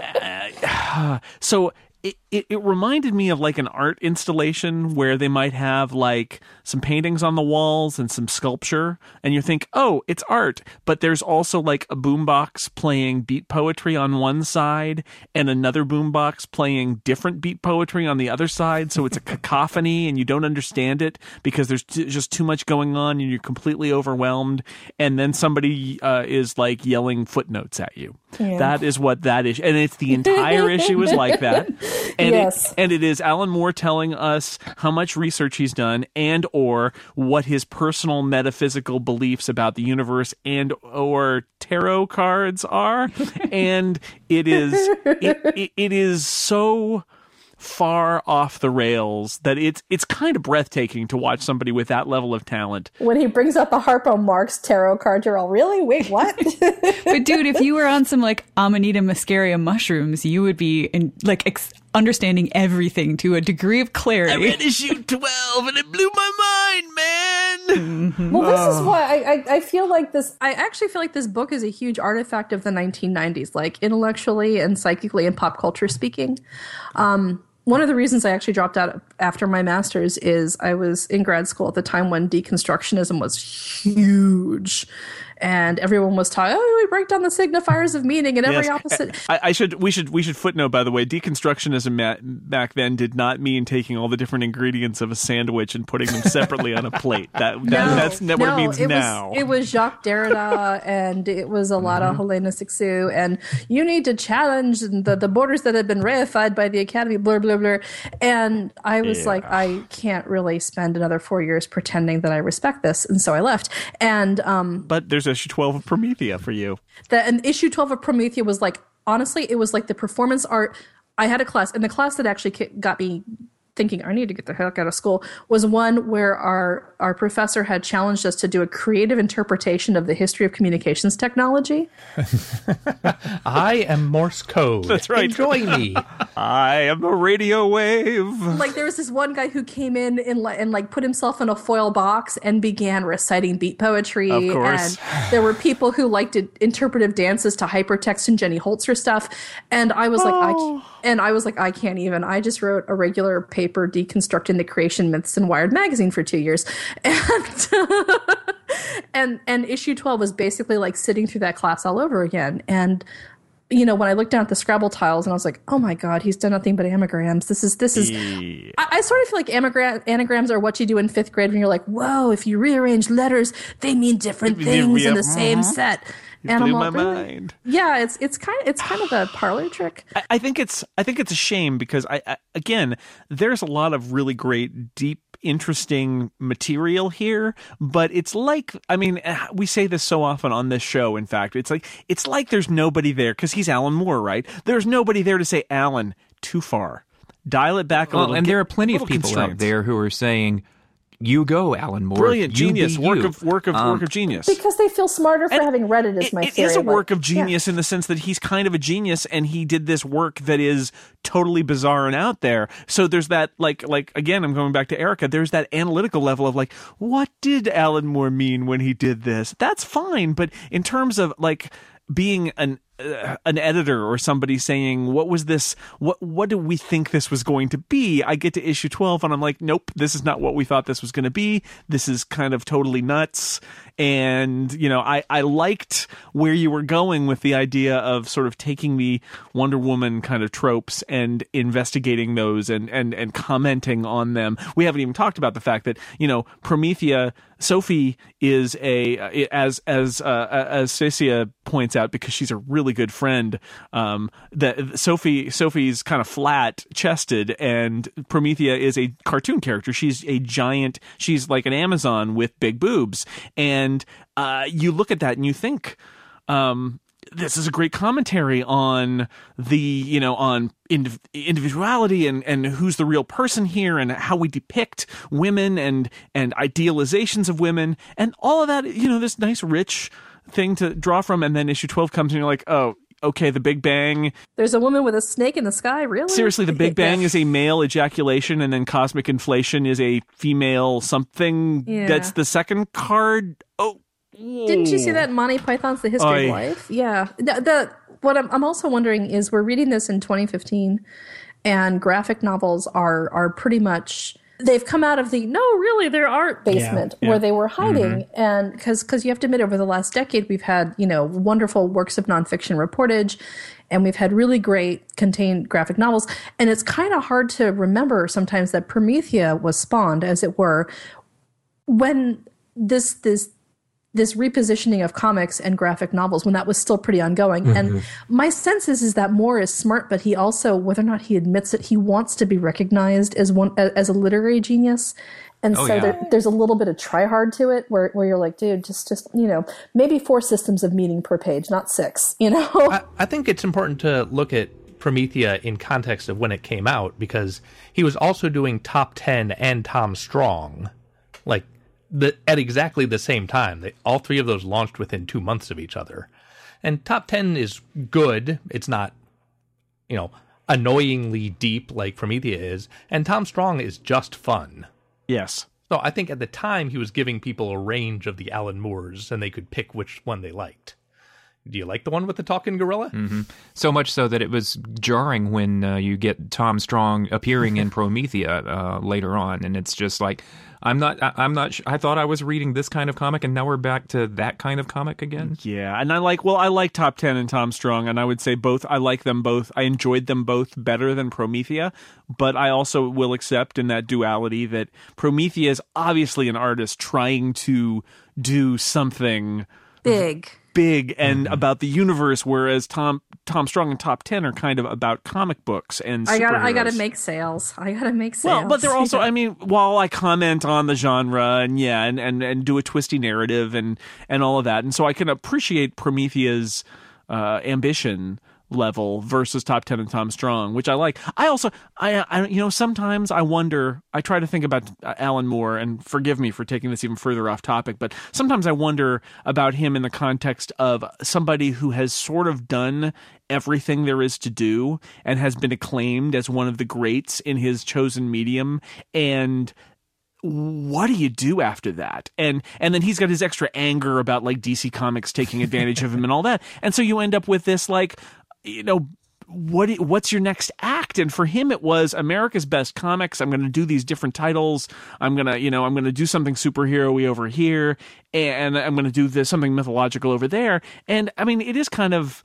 uh, so it, it, it reminded me of like an art installation where they might have like some paintings on the walls and some sculpture and you think oh it's art but there's also like a boombox playing beat poetry on one side and another boombox playing different beat poetry on the other side so it's a cacophony and you don't understand it because there's t- just too much going on and you're completely overwhelmed and then somebody uh, is like yelling footnotes at you. That is what that is and it's the entire issue is like that and Yes. it, and it is Alan Moore telling us how much research he's done and or what his personal metaphysical beliefs about the universe and or tarot cards are and it is it, it, it is so far off the rails that it's it's kind of breathtaking to watch somebody with that level of talent When he brings up the Harpo Marx tarot card, you're all, really? Wait, what? But dude, if you were on some like Amanita muscaria mushrooms, you would be in, like ex- understanding everything to a degree of clarity. I read issue 12 and it blew my mind man well, this is why I, I, I feel like this. I actually feel like this book is a huge artifact of the 1990s, like intellectually and psychically and pop culture speaking. Um, one of the reasons I actually dropped out after my master's is I was in grad school at the time when deconstructionism was huge. And everyone was talking, oh, we break down the signifiers of meaning and every Yes. opposite. I, I should we should we should footnote by the way deconstructionism back then did not mean taking all the different ingredients of a sandwich and putting them separately on a plate that, that that's not what it means it now Was, it was Jacques Derrida and it was a lot of Helena Cixous and you need to challenge the, the borders that have been reified by the Academy, blur, blur, blur. And I was like, I can't really spend another four years pretending that I respect this. And so I left. And um, but there's issue 12 of Promethea for you. The and issue 12 of Promethea was like honestly it was like the performance art. I had a class and the class that actually got me thinking I need to get the heck out of school was one where our our professor had challenged us to do a creative interpretation of the history of communications technology. I am Morse code. That's right. Enjoy me. I am a radio wave Like there was this one guy who came in and, li- and like put himself in a foil box and began reciting beat poetry. Of course. And there were people who liked interpretive dances to hypertext and Jenny Holzer stuff. And I was like, I Oh. c- and I was like, I can't even. I just wrote a regular paper deconstructing the creation myths in Wired magazine for two years, and and and issue twelve was basically like sitting through that class all over again. And you know, when I looked down at the Scrabble tiles, and I was like, oh my god, he's done nothing but anagrams. This is this is. I, I sort of feel like anagra- anagrams are what you do in fifth grade when you're like, whoa, if you rearrange letters, they mean different Yeah, things in yeah, the same mhm. set. You and blew my really? mind. Yeah, it's it's kind of it's kind of a parlor trick. I, I think it's I think it's a shame because I, I again there's a lot of really great deep interesting material here but it's like I mean eh, we say this so often on this show in fact it's like it's like there's nobody there cuz he's Alan Moore right there's nobody there to say Alan too far dial it back a Well, little and get- there are plenty of people out there who are saying, "You go, Alan Moore. brilliant You genius work you." of work of Um, work of genius Because they feel smarter for And having read it, is my it theory. is a like, work of yeah. genius in the sense that he's kind of a genius and he did this work that is totally bizarre and out there so there's that like like again i'm going back to erica there's that analytical level of like what did alan moore mean when he did this that's fine but in terms of like being an an editor or somebody saying, "What was this? What what do we think this was going to be?" I get to issue 12 and I'm like, "Nope, this is not what we thought this was going to be. This is kind of totally nuts." And, you know, I I liked where you were going with the idea of sort of taking the Wonder Woman kind of tropes and investigating those and and and commenting on them. We haven't even talked about the fact that, you know, Promethea Sophie is a as as uh, as Stacia points out because she's a really good friend. Um, that Sophie Sophie's kind of flat chested, and Promethea is a cartoon character. She's a giant. She's like an Amazon with big boobs, and uh, you look at that and you think. Um, this is a great commentary on the you know on indiv- individuality and and who's the real person here and how we depict women and and idealizations of women and all of that you know this nice rich thing to draw from and then issue 12 comes and you're like oh okay the big bang There's a woman with a snake in the sky. Really? seriously the big bang is a male ejaculation and then cosmic inflation is a female something Yeah. that's the second card oh Didn't you see that in Monty Python's The History Oy. of Life? Yeah. The, the what I'm, I'm also wondering is we're reading this in 2015, and graphic novels are are pretty much they've come out of the no, really, there aren't basement yeah. where they were mm-hmm. hiding, and because because you have to admit, over the last decade, we've had you know wonderful works of nonfiction reportage. And we've had really great contained graphic novels. And it's kind of hard to remember sometimes that Promethea was spawned, as it were, when this this this repositioning of comics and graphic novels when that was still pretty ongoing. And mm-hmm. my sense is is that moore is smart but he also whether or not he admits it he wants to be recognized as one as a literary genius. And Oh, so yeah. there, there's a little bit of try hard to it where, where you're like dude just just you know maybe four systems of meaning per page not six you know? I, I think it's important to look at Promethea in context of when it came out because he was also doing Top Ten and Tom Strong, like the at exactly the same time. They, all three of those launched within two months of each other, and Top Ten is good. It's not, you know, annoyingly deep like Promethea is, and Tom Strong is just fun. yes So I think at the time he was giving people a range of the Alan Moores, and they could pick which one they liked. Do you like the one with the talking gorilla? So much so that it was jarring when uh, you get Tom Strong appearing in Promethea uh, later on, and it's just like I'm not. I, I'm not. Sh- I thought I was reading this kind of comic, and now we're back to that kind of comic again. Yeah, and I like well, I like Top Ten and Tom Strong, and I would say both. I like them both. I enjoyed them both better than Promethea, but I also will accept in that duality that Promethea is obviously an artist trying to do something big big and mm-hmm. about the universe, whereas Tom Tom Strong and Top Ten are kind of about comic books and. i gotta i gotta make sales i gotta make sales Well, but they're also, I mean, while I comment on the genre and yeah, and, and, and do a twisty narrative and, and all of that. And so I can appreciate Promethea's uh, ambition level versus top 10 and Tom Strong, which I like. I also, I, I, you know, sometimes I wonder, I try to think about uh, Alan Moore and forgive me for taking this even further off topic, but sometimes I wonder about him in the context of somebody who has sort of done everything there is to do and has been acclaimed as one of the greats in his chosen medium. And what do you do after that? And and then he's got his extra anger about like dc comics taking advantage of him and all that. And so you end up with this like you know what what's your next act? And for him it was america's best comics. I'm going to do these different titles. I'm going to you know i'm going to do something superhero-y over here and i'm going to do this something mythological over there. And i mean it is kind of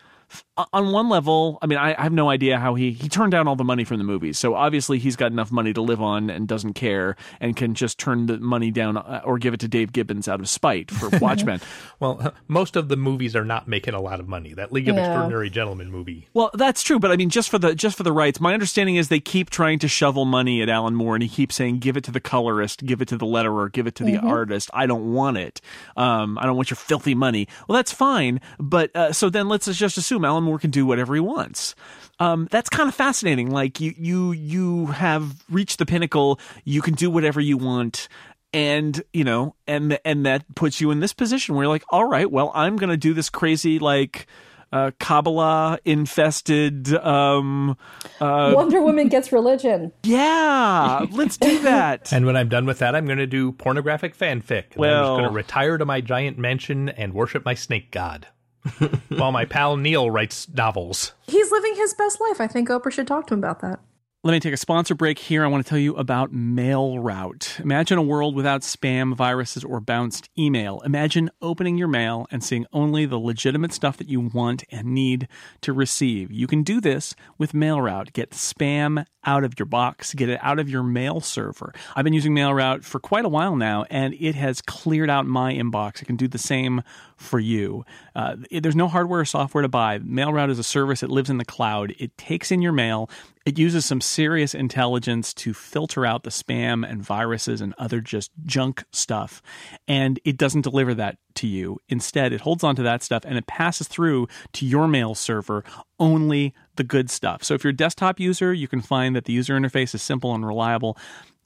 on one level, I mean, I, I have no idea how he he turned down all the money from the movies. So obviously, he's got enough money to live on and doesn't care and can just turn the money down uh, or give it to Dave Gibbons out of spite for Watchmen. Well, most of the movies are not making a lot of money. That League of Yeah. Extraordinary Gentlemen movie. well, that's true, but I mean, just for the just for the rights, my understanding is they keep trying to shovel money at Alan Moore, and he keeps saying, "Give it to the colorist, give it to the letterer, give it to the artist. I don't want it. Um, I don't want your filthy money." Well, that's fine, but uh, so then let's just assume Alan Moore can do whatever he wants. Um, that's kind of fascinating. Like you, you, you have reached the pinnacle. You can do whatever you want, and you know, and and that puts you in this position where you're like, all right, well, I'm going to do this crazy like uh, Kabbalah infested. Um, uh, Wonder Woman gets religion. yeah, let's do that. And when I'm done with that, I'm going to do pornographic fanfic. And I'm just going to retire to my giant mansion and worship my snake god. while my pal Neil writes novels. He's living his best life. I think Oprah should talk to him about that. Let me take a sponsor break here. I want to tell you about MailRoute. Imagine a world without spam, viruses, or bounced email. Imagine opening your mail and seeing only the legitimate stuff that you want and need to receive. You can do this with MailRoute. Get spam out of your box, get it out of your mail server. I've been using MailRoute for quite a while now, and it has cleared out my inbox. It can do the same for you. Uh, there's no hardware or software to buy. MailRoute is a service that lives in the cloud. It takes in your mail. It uses some serious intelligence to filter out the spam and viruses and other just junk stuff. And it doesn't deliver that to you. Instead, it holds onto that stuff and it passes through to your mail server only the good stuff. So if you're a desktop user, you can find that the user interface is simple and reliable.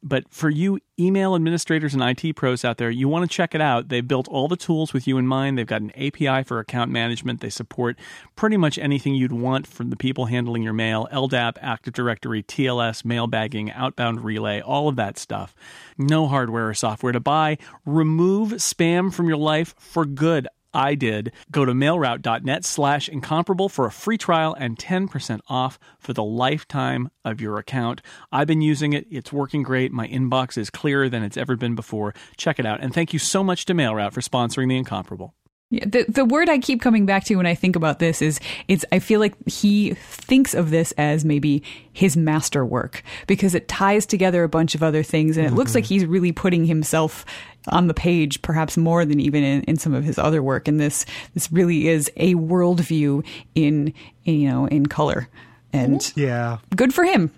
But for you email administrators and IT pros out there, you want to check it out. They've built all the tools with you in mind. They've got an API for account management. They support pretty much anything you'd want from the people handling your mail LDAP, Active Directory, TLS, mailbagging, outbound relay, all of that stuff. No hardware or software to buy. Remove spam from your life for good. I did. Go to mailroute.net slash incomparable for a free trial and 10% off for the lifetime of your account. I've been using it. It's working great. My inbox is clearer than it's ever been before. Check it out. And thank you so much to MailRoute for sponsoring the incomparable. Yeah, the the word I keep coming back to when I think about this is it's I feel like he thinks of this as maybe his masterwork because it ties together a bunch of other things and it looks like mm-hmm. he's really putting himself on the page perhaps more than even in, in some of his other work and this this really is a worldview in, in you know in color and Yeah. good for him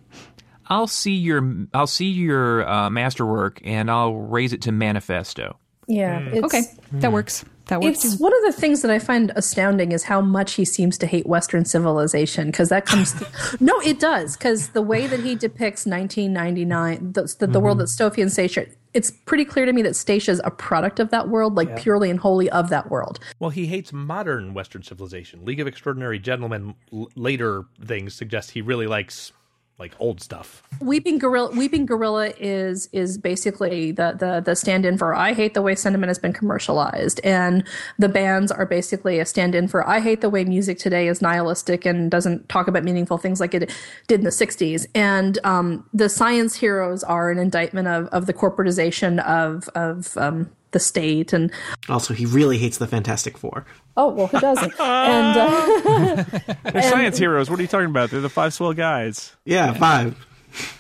I'll see your I'll see your uh, masterwork and I'll raise it to manifesto. Yeah. Hmm. It's, okay that hmm. works that works It's. One of the things that I find astounding is how much he seems to hate Western civilization because that comes. no, it does because the way that he depicts 1999, the, the, the world mm-hmm. that Sophie and Stacia, it's pretty clear to me that Stacia is a product of that world, like purely and wholly of that world. Well, he hates modern Western civilization. League of Extraordinary Gentlemen l- later things suggest he really likes like old stuff. Weeping Gorilla, Weeping Gorilla is is basically the the the stand-in for I hate the way sentiment has been commercialized, and the bands are basically a stand-in for I hate the way music today is nihilistic and doesn't talk about meaningful things like it did in the '60s. And um, the science heroes are an indictment of of the corporatization of of um, the state and Also, he really hates the Fantastic Four. Oh well, who doesn't? and uh, They're science heroes. What are you talking about? They're the five swell guys. Yeah, five.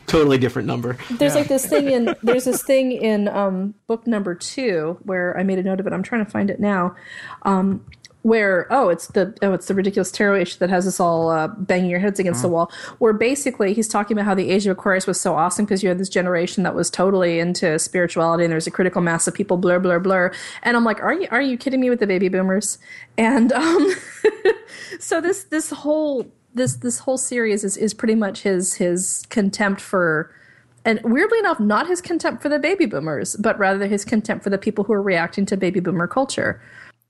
Totally different number. there's like this thing in there's this thing in um, book number two where I made a note of it. I'm trying to find it now. Um, where oh it's the oh it's the ridiculous tarot issue that has us all uh, banging your heads against the wall. Where basically he's talking about how the age of Aquarius was so awesome because you had this generation that was totally into spirituality and there's a critical mass of people blur blur blur. And I'm like, are you are you kidding me with the baby boomers? And um, so this this whole this this whole series is is pretty much his his contempt for and weirdly enough not his contempt for the baby boomers but rather his contempt for the people who are reacting to baby boomer culture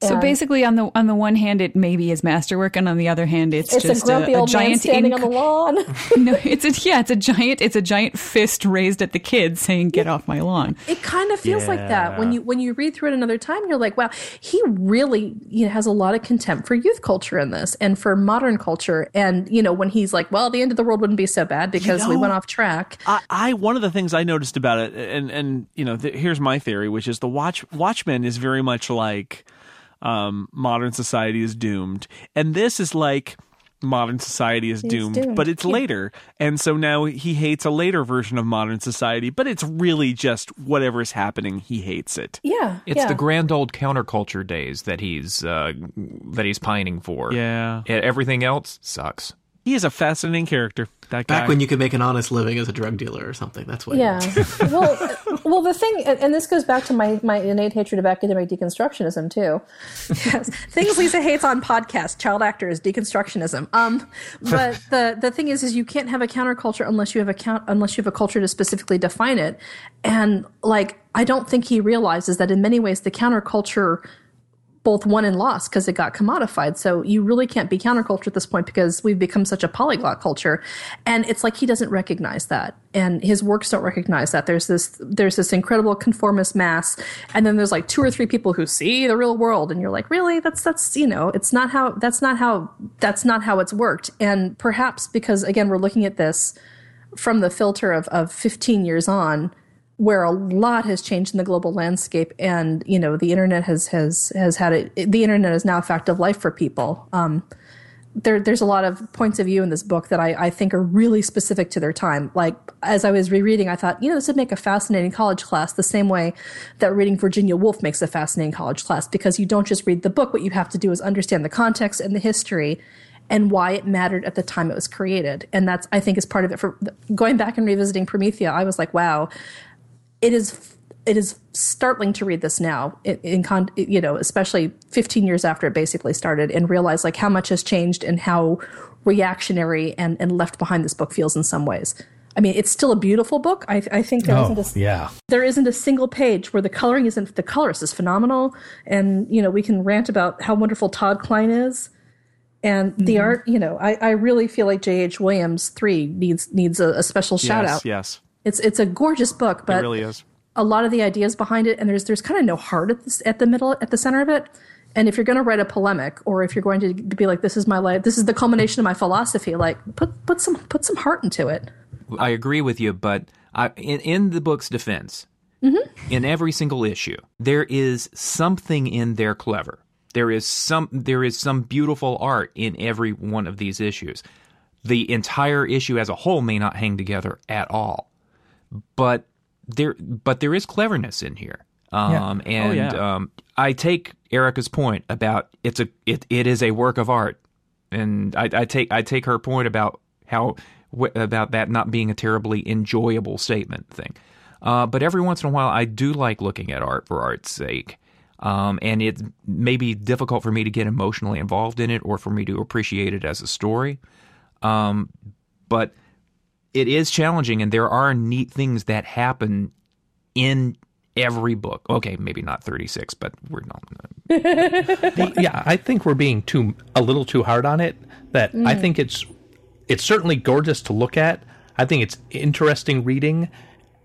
So basically, on the on the one hand, it maybe is masterwork, and on the other hand, it's, it's just a grumpy old man giant standing inc- on the lawn. no, it's a yeah, it's a giant, it's a giant fist raised at the kids saying, "Get off my lawn." it kind of feels like that when you when you read through it another time you're like wow he really you know has a lot of contempt for youth culture in this and for modern culture. And you know when he's like well the end of the world wouldn't be so bad because we know- went off track. I, I one of the things I noticed about it, and and you know, th- here's my theory, which is the Watch Watchmen is very much like um, modern society is doomed, and this is like modern society is doomed, doomed, but it's later, and so now he hates a later version of modern society, but it's really just whatever is happening, he hates it. yeah, It's yeah. the grand old counterculture days that he's uh, that he's pining for. Yeah, Everything else sucks. He is a fascinating character. That guy. Back when you could make an honest living as a drug dealer or something. That's what. Yeah. well, well, the thing, and and this goes back to my my innate hatred of academic deconstructionism too. yes. things Lisa hates on podcast child actors, deconstructionism. Um, but the the thing is, is you can't have a counterculture unless you have a count unless you have a culture to specifically define it. And like, I don't think he realizes that in many ways the counterculture both won and lost because it got commodified. So you really can't be counterculture at this point because we've become such a polyglot culture. And it's like he doesn't recognize that. And his works don't recognize that. There's this there's this incredible conformist mass, and then there's like two or three people who see the real world, and you're like, really? That's that's you know, it's not how that's not how that's not how it's worked. And perhaps because again, we're looking at this from the filter of, of 15 years on, where a lot has changed in the global landscape and you know the internet has has has had it the internet is now a fact of life for people um, there, there's a lot of points of view in this book that I, I think are really specific to their time. Like as I was rereading, I thought, you know, this would make a fascinating college class the same way that reading Virginia Woolf makes a fascinating college class because you don't just read the book. What you have to do is understand the context and the history and why it mattered at the time it was created. And that's, I think, is part of it. For going back and revisiting Promethea, I was like, wow, it is it is startling to read this now in, in con, you know especially 15 years after it basically started and realize like how much has changed and how reactionary and, and left behind this book feels in some ways I mean, it's still a beautiful book. I, I think there Oh, not a, yeah. there isn't a single page where the coloring isn't. The colorist is phenomenal, and you know we can rant about how wonderful Todd Klein is, and the Mm-hmm. art. You know, I, I really feel like J. H. Williams three needs needs a, a special shout yes, out. yes, It's it's a gorgeous book, but it really is. a lot of the ideas behind it, and there's there's kind of no heart at this at the middle at the center of it. And if you're going to write a polemic, or if you're going to be like, "This is my life. This is the culmination of my philosophy," like put put some put some heart into it. I agree with you, but I, in, in the book's defense, mm-hmm. in every single issue, there is something in there clever. There is some there is some beautiful art in every one of these issues. The entire issue as a whole may not hang together at all, but there but there is cleverness in here. Um, and yeah. um, I take Erica's point about it's a it, it is a work of art, and I, I take I take her point about how wh- about that not being a terribly enjoyable statement thing. Uh, but every once in a while, I do like looking at art for art's sake. Um, and it may be difficult for me to get emotionally involved in it or for me to appreciate it as a story. Um, but it is challenging, and there are neat things that happen in every book. Okay, maybe not 36, but we're not. yeah, I think we're being too a little too hard on it. That I mm. think it's it's certainly gorgeous to look at. I think it's interesting reading,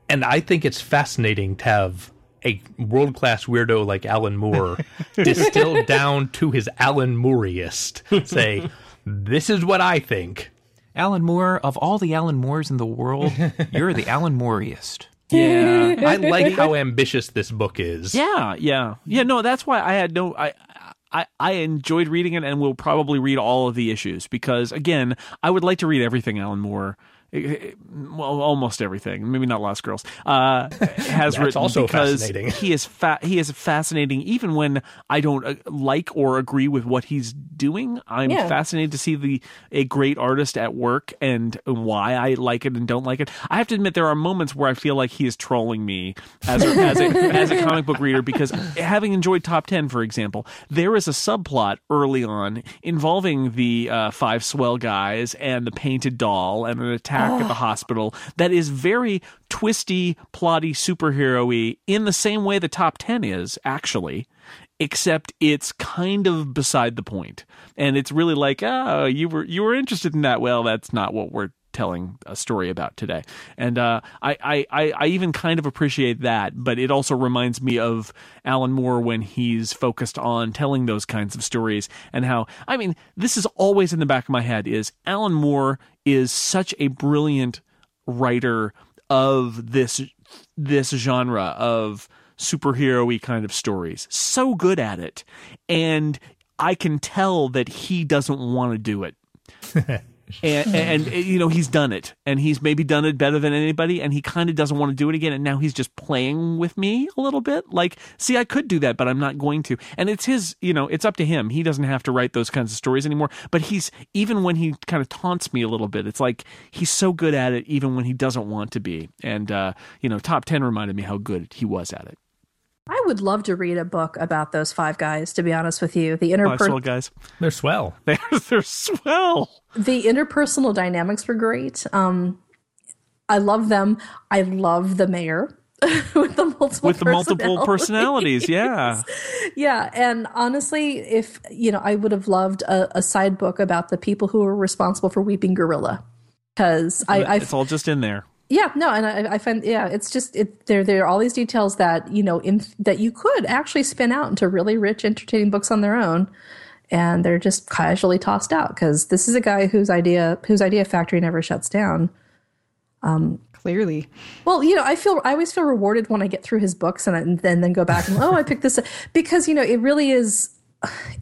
and I think it's fascinating to have a world class weirdo like Alan Moore distilled down to his Alan Mooriest. Say, this is what I think. Alan Moore, of all the Alan Moores in the world, you're the Alan Mooriest. Yeah, I like how ambitious this book is. yeah, yeah, yeah. No, that's why I had no. I, I, I enjoyed reading it, and will probably read all of the issues because, again, I would like to read everything Alan Moore. Well, almost everything. Maybe not Lost Girls. Uh, has written also because fascinating. he is fa- he is fascinating. Even when I don't uh, like or agree with what he's doing, I'm Yeah. fascinated to see the a great artist at work and why I like it and don't like it. I have to admit there are moments where I feel like he is trolling me as a, as a, as a comic book reader because having enjoyed Top Ten, for example, there is a subplot early on involving the uh, five swell guys and the painted doll and an attack at the hospital that is very twisty, plotty, superhero-y in the same way the Top Ten is actually except it's kind of beside the point. And it's really like oh you were you were interested in that. Well that's not what we're telling a story about today. And uh, I, I i i even kind of appreciate that but it also reminds me of alan moore when he's focused on telling those kinds of stories and how i mean this is always in the back of my head is alan moore is such a brilliant writer of this this genre of superhero-y kind of stories. So good at it. And I can tell that he doesn't want to do it. and, and, and, you know he's done it. And he's maybe done it better than anybody. And he kind of doesn't want to do it again. And now he's just playing with me a little bit. Like see i could do that but i'm not going to. And it's his you know it's up to him. He doesn't have to write those kinds of stories anymore. But he's even when he kind of taunts me a little bit it's like he's so good at it even when he doesn't want to be. And uh you know top 10 reminded me how good he was at it I would love to read a book about those five guys. To be honest with you, the interpersonal guys They're swell. they're, they're swell the interpersonal dynamics were great. Um, I love them. I love the mayor. with the multiple with the multiple personalities. personalities. Yeah, yeah and honestly if you know i would have loved a, a side book about the people who were responsible for weeping gorilla because i i it's all just in there. Yeah no and i, I find yeah it's just it there there are all these details that you know in that you could actually spin out into really rich entertaining books on their own and they're just casually tossed out because this is a guy whose idea whose idea factory never shuts down um, Clearly. well, you know, I feel I always feel rewarded when I get through his books and, I, and then then go back and oh, I picked this up. because you know it really is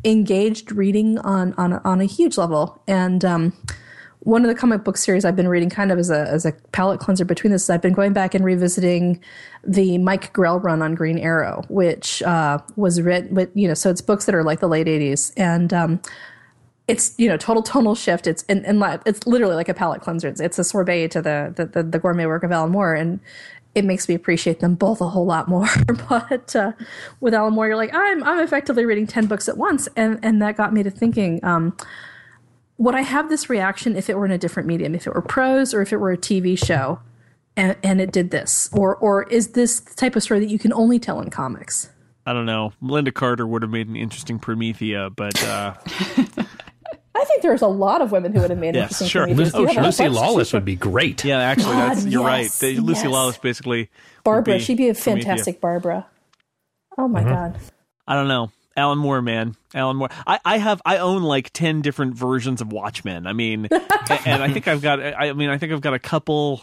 engaged reading on on on a huge level. And um, one of the comic book series I've been reading, kind of as a as a palate cleanser between this, is I've been going back and revisiting the Mike Grell run on Green Arrow, which uh, was written, but you know, so it's books that are like the late '80s and. Um, it's you know total tonal shift. It's and, and it's literally like a palate cleanser. It's, it's a sorbet to the, the the the gourmet work of Alan Moore, and it makes me appreciate them both a whole lot more. but uh, with Alan Moore, you're like I'm I'm effectively reading ten books at once, and and that got me to thinking. Um, would I have this reaction if it were in a different medium, if it were prose or if it were a TV show, and, and it did this, or or is this the type of story that you can only tell in comics? I don't know. Melinda Carter would have made an interesting Promethea, but uh, I think there's a lot of women who would have made Yes, interesting sure. Prometheas. Oh, Do you have a Lucy? Lawless would be great. yeah, actually, that's you're right. yes, Lucy yes. Lawless basically would Barbara. be She'd be a Promethea. fantastic Barbara. Oh my god. I don't know. Alan Moore, man, Alan Moore. I, I have I own like ten different versions of Watchmen. I mean, a- and I think I've got. I I mean, I think I've got a couple,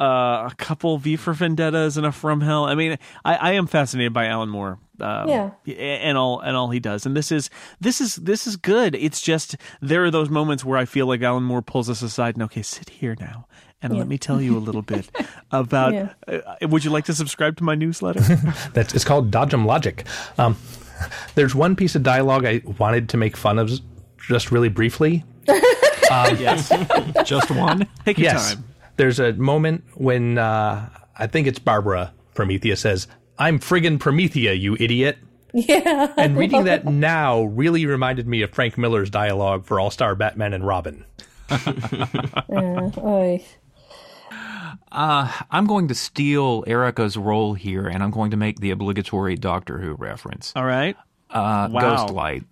uh, a couple V for Vendettas and a From Hell. I mean, I, I am fascinated by Alan Moore. Um, Yeah. and all and all he does, and this is this is this is good. It's just there are those moments where I feel like Alan Moore pulls us aside and okay, sit here now. And let me tell you a little bit about. Yeah. Uh, would you like to subscribe to my newsletter? That's it's called Dodgem Logic. Um, there's one piece of dialogue I wanted to make fun of just really briefly. yes, Just one. take your yes, time. there's a moment when uh, I think it's Barbara Promethea says, "I'm friggin' Promethea, you idiot." Yeah. And reading that now really reminded me of Frank Miller's dialogue for All Star Batman and Robin. Oy. Uh, I'm going to steal Erica's role here, and I'm going to make the obligatory Doctor Who reference. All right. Uh, Wow. Ghostlight.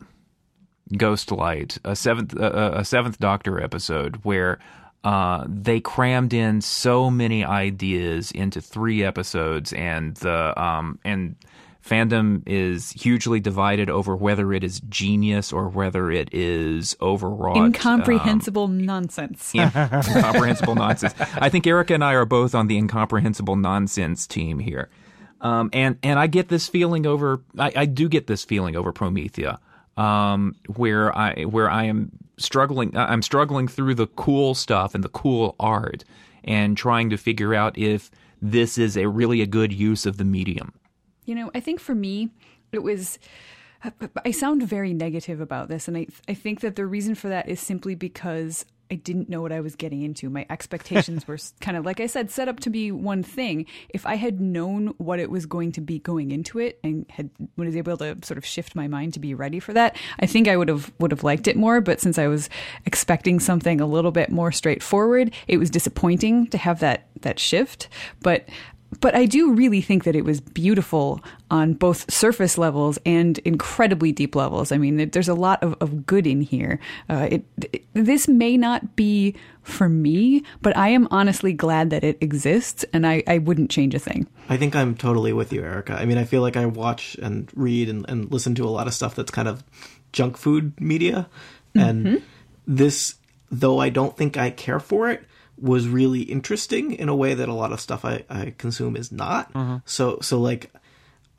Ghostlight, a seventh uh, a seventh Doctor episode where uh, they crammed in so many ideas into three episodes, and the um, and fandom is hugely divided over whether it is genius or whether it is overwrought. um, Incomprehensible nonsense. incomprehensible nonsense. I think Erica and I are both on the incomprehensible nonsense team here. Um, and, and I get this feeling over, I, I do get this feeling over Promethea, um, where I, where I am struggling, I'm struggling through the cool stuff and the cool art and trying to figure out if this is a really a good use of the medium. You know, I think for me, it was. I sound very negative about this, and I I think that the reason for that is simply because I didn't know what I was getting into. My expectations were kind of like I said, set up to be one thing. If I had known what it was going to be going into it, and had was able to sort of shift my mind to be ready for that, I think I would have would have liked it more. But since I was expecting something a little bit more straightforward, it was disappointing to have that that shift. But but I do really think that it was beautiful on both surface levels and incredibly deep levels. I mean, there's a lot of, of good in here. Uh, it, it, this may not be for me, but I am honestly glad that it exists, and I, I wouldn't change a thing. I think I'm totally with you, Erica. I mean, I feel like I watch and read and, and listen to a lot of stuff that's kind of junk food media. And this, though I don't think I care for it, was really interesting in a way that a lot of stuff I, I consume is not. Mm-hmm. So, so like,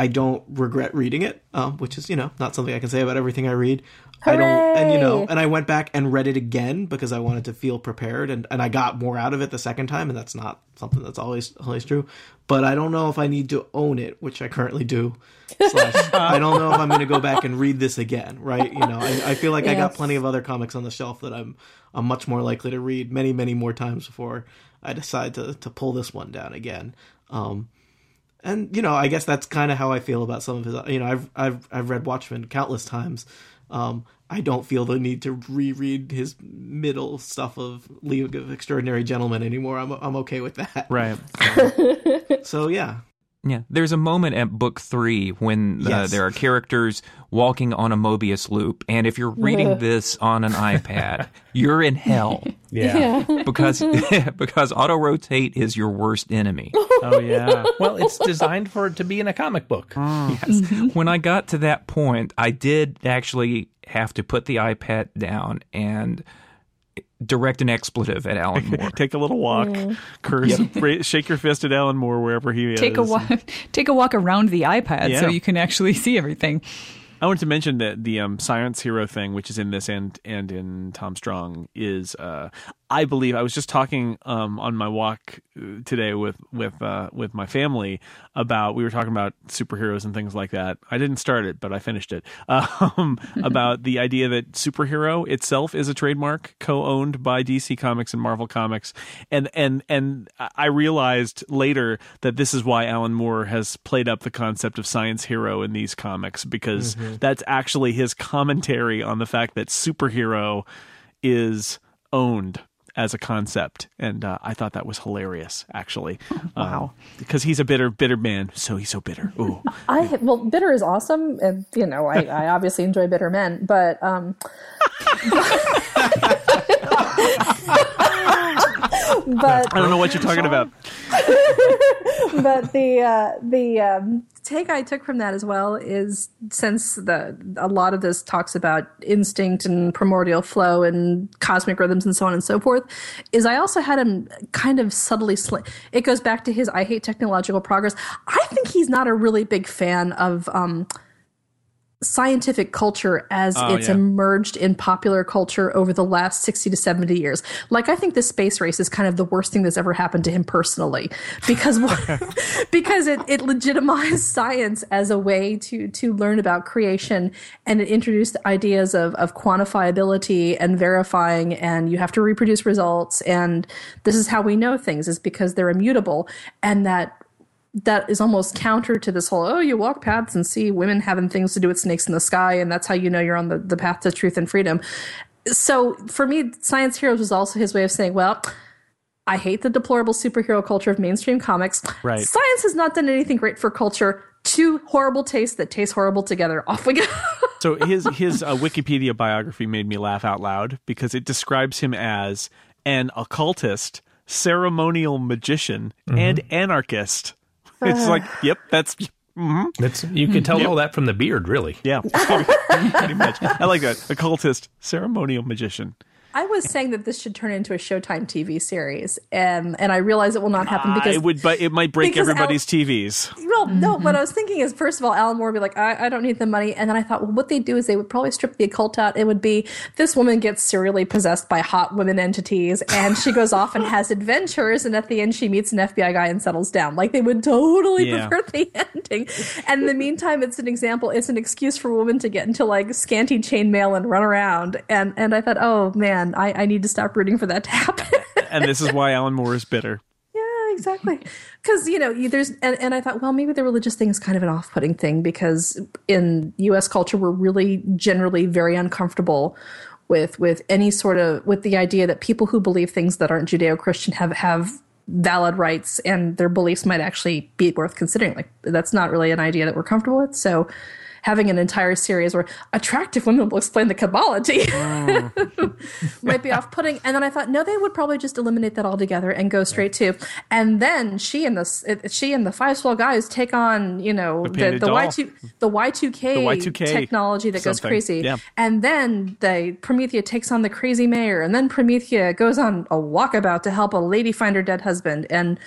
I don't regret reading it, um, which is, you know, not something I can say about everything I read. I don't, and you know, and I went back and read it again because I wanted to feel prepared, and, and I got more out of it the second time, and that's not something that's always always true. But I don't know if I need to own it, which I currently do. Slash, I don't know if I'm going to go back and read this again, right? You know, I, I feel like I got plenty of other comics on the shelf that I'm I'm much more likely to read many many more times before I decide to to pull this one down again. Um, and you know, I guess that's kind of how I feel about some of his. You know, I've I've I've read Watchmen countless times. Um, I don't feel the need to reread his middle stuff of League of Extraordinary Gentlemen anymore. I'm I'm okay with that. Right. So yeah, Yeah, there's a moment at book three when uh, Yes. there are characters walking on a Mobius loop, and if you're reading this on an iPad, you're in hell Yeah. because because auto rotate is your worst enemy. Oh yeah. well, it's designed for it to be in a comic book. Yes. When I got to that point, I did actually have to put the iPad down and direct an expletive at Alan Moore. Take a little walk, curse, ra- shake your fist at Alan Moore wherever he Take is. a walk. Take a walk around the iPad Yeah. so you can actually see everything. I wanted to mention that the um, science hero thing, which is in this and and in Tom Strong, is uh, I believe I was just talking um, on my walk uh, today with with uh, with my family about we were talking about superheroes and things like that. I didn't start it, but I finished it. Um, about the idea that superhero itself is a trademark co-owned by DC Comics and Marvel Comics, and and and I realized later that this is why Alan Moore has played up the concept of science hero in these comics because that's actually his commentary on the fact that superhero is owned as a concept, and uh, I thought that was hilarious, actually. Wow, because he's a bitter, bitter man, so he's so bitter. Ooh, I well, bitter is awesome, and you know, I, I obviously enjoy bitter men, but um, but I don't know what you're talking about. but the uh, the um, take I took from that as well is since the a lot of this talks about instinct and primordial flow and cosmic rhythms and so on and so forth, is I also had him kind of subtly It goes back to his I hate technological progress. I think he's not a really big fan of. Um, scientific culture as Oh, it's yeah. emerged in popular culture over the last 60 to 70 years. Like I think the space race is kind of the worst thing that's ever happened to him personally because because it, it legitimized science as a way to to learn about creation and it introduced ideas of of quantifiability and verifying and you have to reproduce results and this is how we know things is because they're immutable and that that is almost counter to this whole oh you walk paths and see women having things to do with snakes in the sky and that's how you know you're on the, the path to truth and freedom. So for me science heroes was also his way of saying well i hate the deplorable superhero culture of mainstream comics. Right. science has not done anything great for culture. Two horrible tastes that taste horrible together. Off we go. So his his uh, Wikipedia biography made me laugh out loud because it describes him as an occultist, ceremonial magician, and anarchist. It's like, yep, that's mm-hmm. That's you can tell all that from the beard, really. yeah, pretty much. I like that occultist, ceremonial magician. I was saying that this should turn into a showtime tv series and and i realize it will not happen ah, because I would, but it might break because Al- everybody's TVs. Well, no, mm-hmm. what I was thinking is, first of all, Alan Moore would be like, I, I don't need the money. And then I thought, well, what they do is they would probably strip the occult out. It would be this woman gets serially possessed by hot women entities and she goes off and has adventures. And at the end, she meets an FBI guy and settles down. Like they would totally Yeah. pervert the ending. And in the meantime, it's an example, it's an excuse for women to get into like scanty chainmail and run around. And, and I thought, oh man, I, I need to stop rooting for that to happen. And this is why Alan Moore is bitter. Yeah, exactly. Because you know, there's and, and I thought, well, maybe the religious thing is kind of an off-putting thing because in U.S. culture, we're really generally very uncomfortable with with any sort of with the idea that people who believe things that aren't Judeo-Christian have have valid rights and their beliefs might actually be worth considering. Like that's not really an idea that we're comfortable with. So. Having an entire series where attractive women will explain the Kabbalah to you mm. might be off putting. And then I thought, no, they would probably just eliminate that altogether and go straight to. And then she and the she and the five swell guys take on, you know, the the. Y two the Y two K technology that goes crazy. Yeah. And then the Promethea takes on the crazy mayor, and then Promethea goes on a walkabout to help a lady find her dead husband, and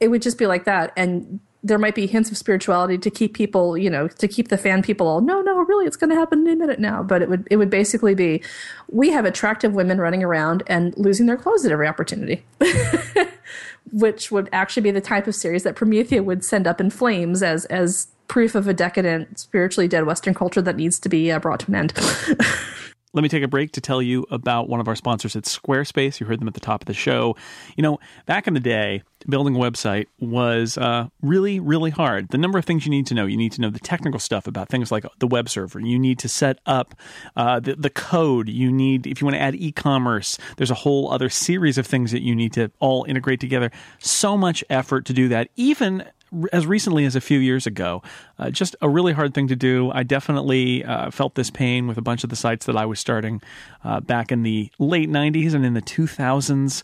it would just be like that. And there might be hints of spirituality to keep people, you know, to keep the fan people all, no, no, really, it's going to happen in a minute now. But it would, it would basically be, we have attractive women running around and losing their clothes at every opportunity. Which would actually be the type of series that Promethea would send up in flames as as proof of a decadent, spiritually dead Western culture that needs to be uh, brought to an end. Let me take a break to tell you about one of our sponsors at Squarespace. You heard them at the top of the show. You know, back in the day, building a website was uh, really, really hard. The number of things you need to know. You need to know the technical stuff about things like the web server. You need to set up uh, the, the code. You need, if you want to add e commerce, there's a whole other series of things that you need to all integrate together. So much effort to do that. Even as recently as a few years ago. Uh, just a really hard thing to do. I definitely uh, felt this pain with a bunch of the sites that I was starting uh, back in the late 90s and in the 2000s.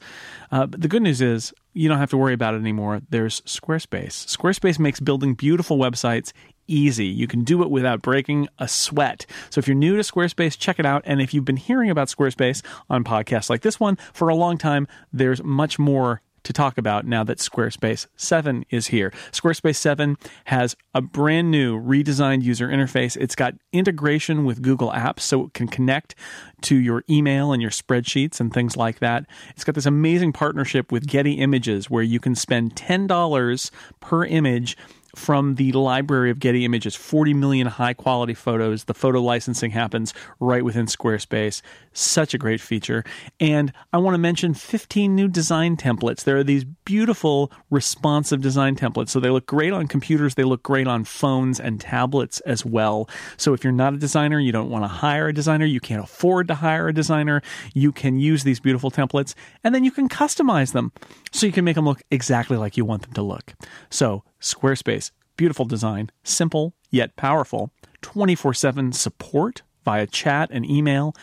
Uh, but the good news is you don't have to worry about it anymore. There's Squarespace. Squarespace makes building beautiful websites easy. You can do it without breaking a sweat. So if you're new to Squarespace, check it out. And if you've been hearing about Squarespace on podcasts like this one for a long time, there's much more to talk about now that Squarespace 7 is here. Squarespace 7 has a brand new redesigned user interface. It's got integration with Google Apps so it can connect to your email and your spreadsheets and things like that. It's got this amazing partnership with Getty Images where you can spend $10 per image from the library of Getty Images, 40 million high quality photos. The photo licensing happens right within Squarespace. Such a great feature. And I want to mention 15 new design templates. There are these beautiful responsive design templates. So they look great on computers, they look great on phones and tablets as well. So if you're not a designer, you don't want to hire a designer, you can't afford to hire a designer, you can use these beautiful templates and then you can customize them so you can make them look exactly like you want them to look. So Squarespace, beautiful design, simple yet powerful, 24 7 support via chat and email,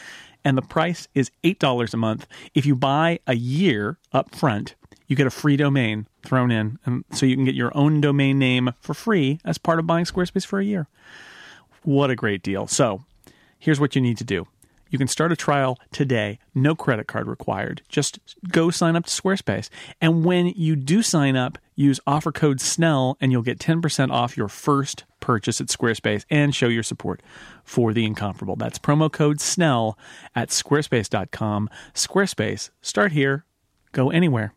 and the price is $8 a month. If you buy a year up front, you get a free domain thrown in, and so you can get your own domain name for free as part of buying Squarespace for a year. What a great deal. So, here's what you need to do. You can start a trial today, no credit card required. Just go sign up to Squarespace. And when you do sign up, use offer code SNELL and you'll get 10% off your first purchase at Squarespace and show your support for the incomparable. That's promo code SNELL at squarespace.com. Squarespace, start here, go anywhere.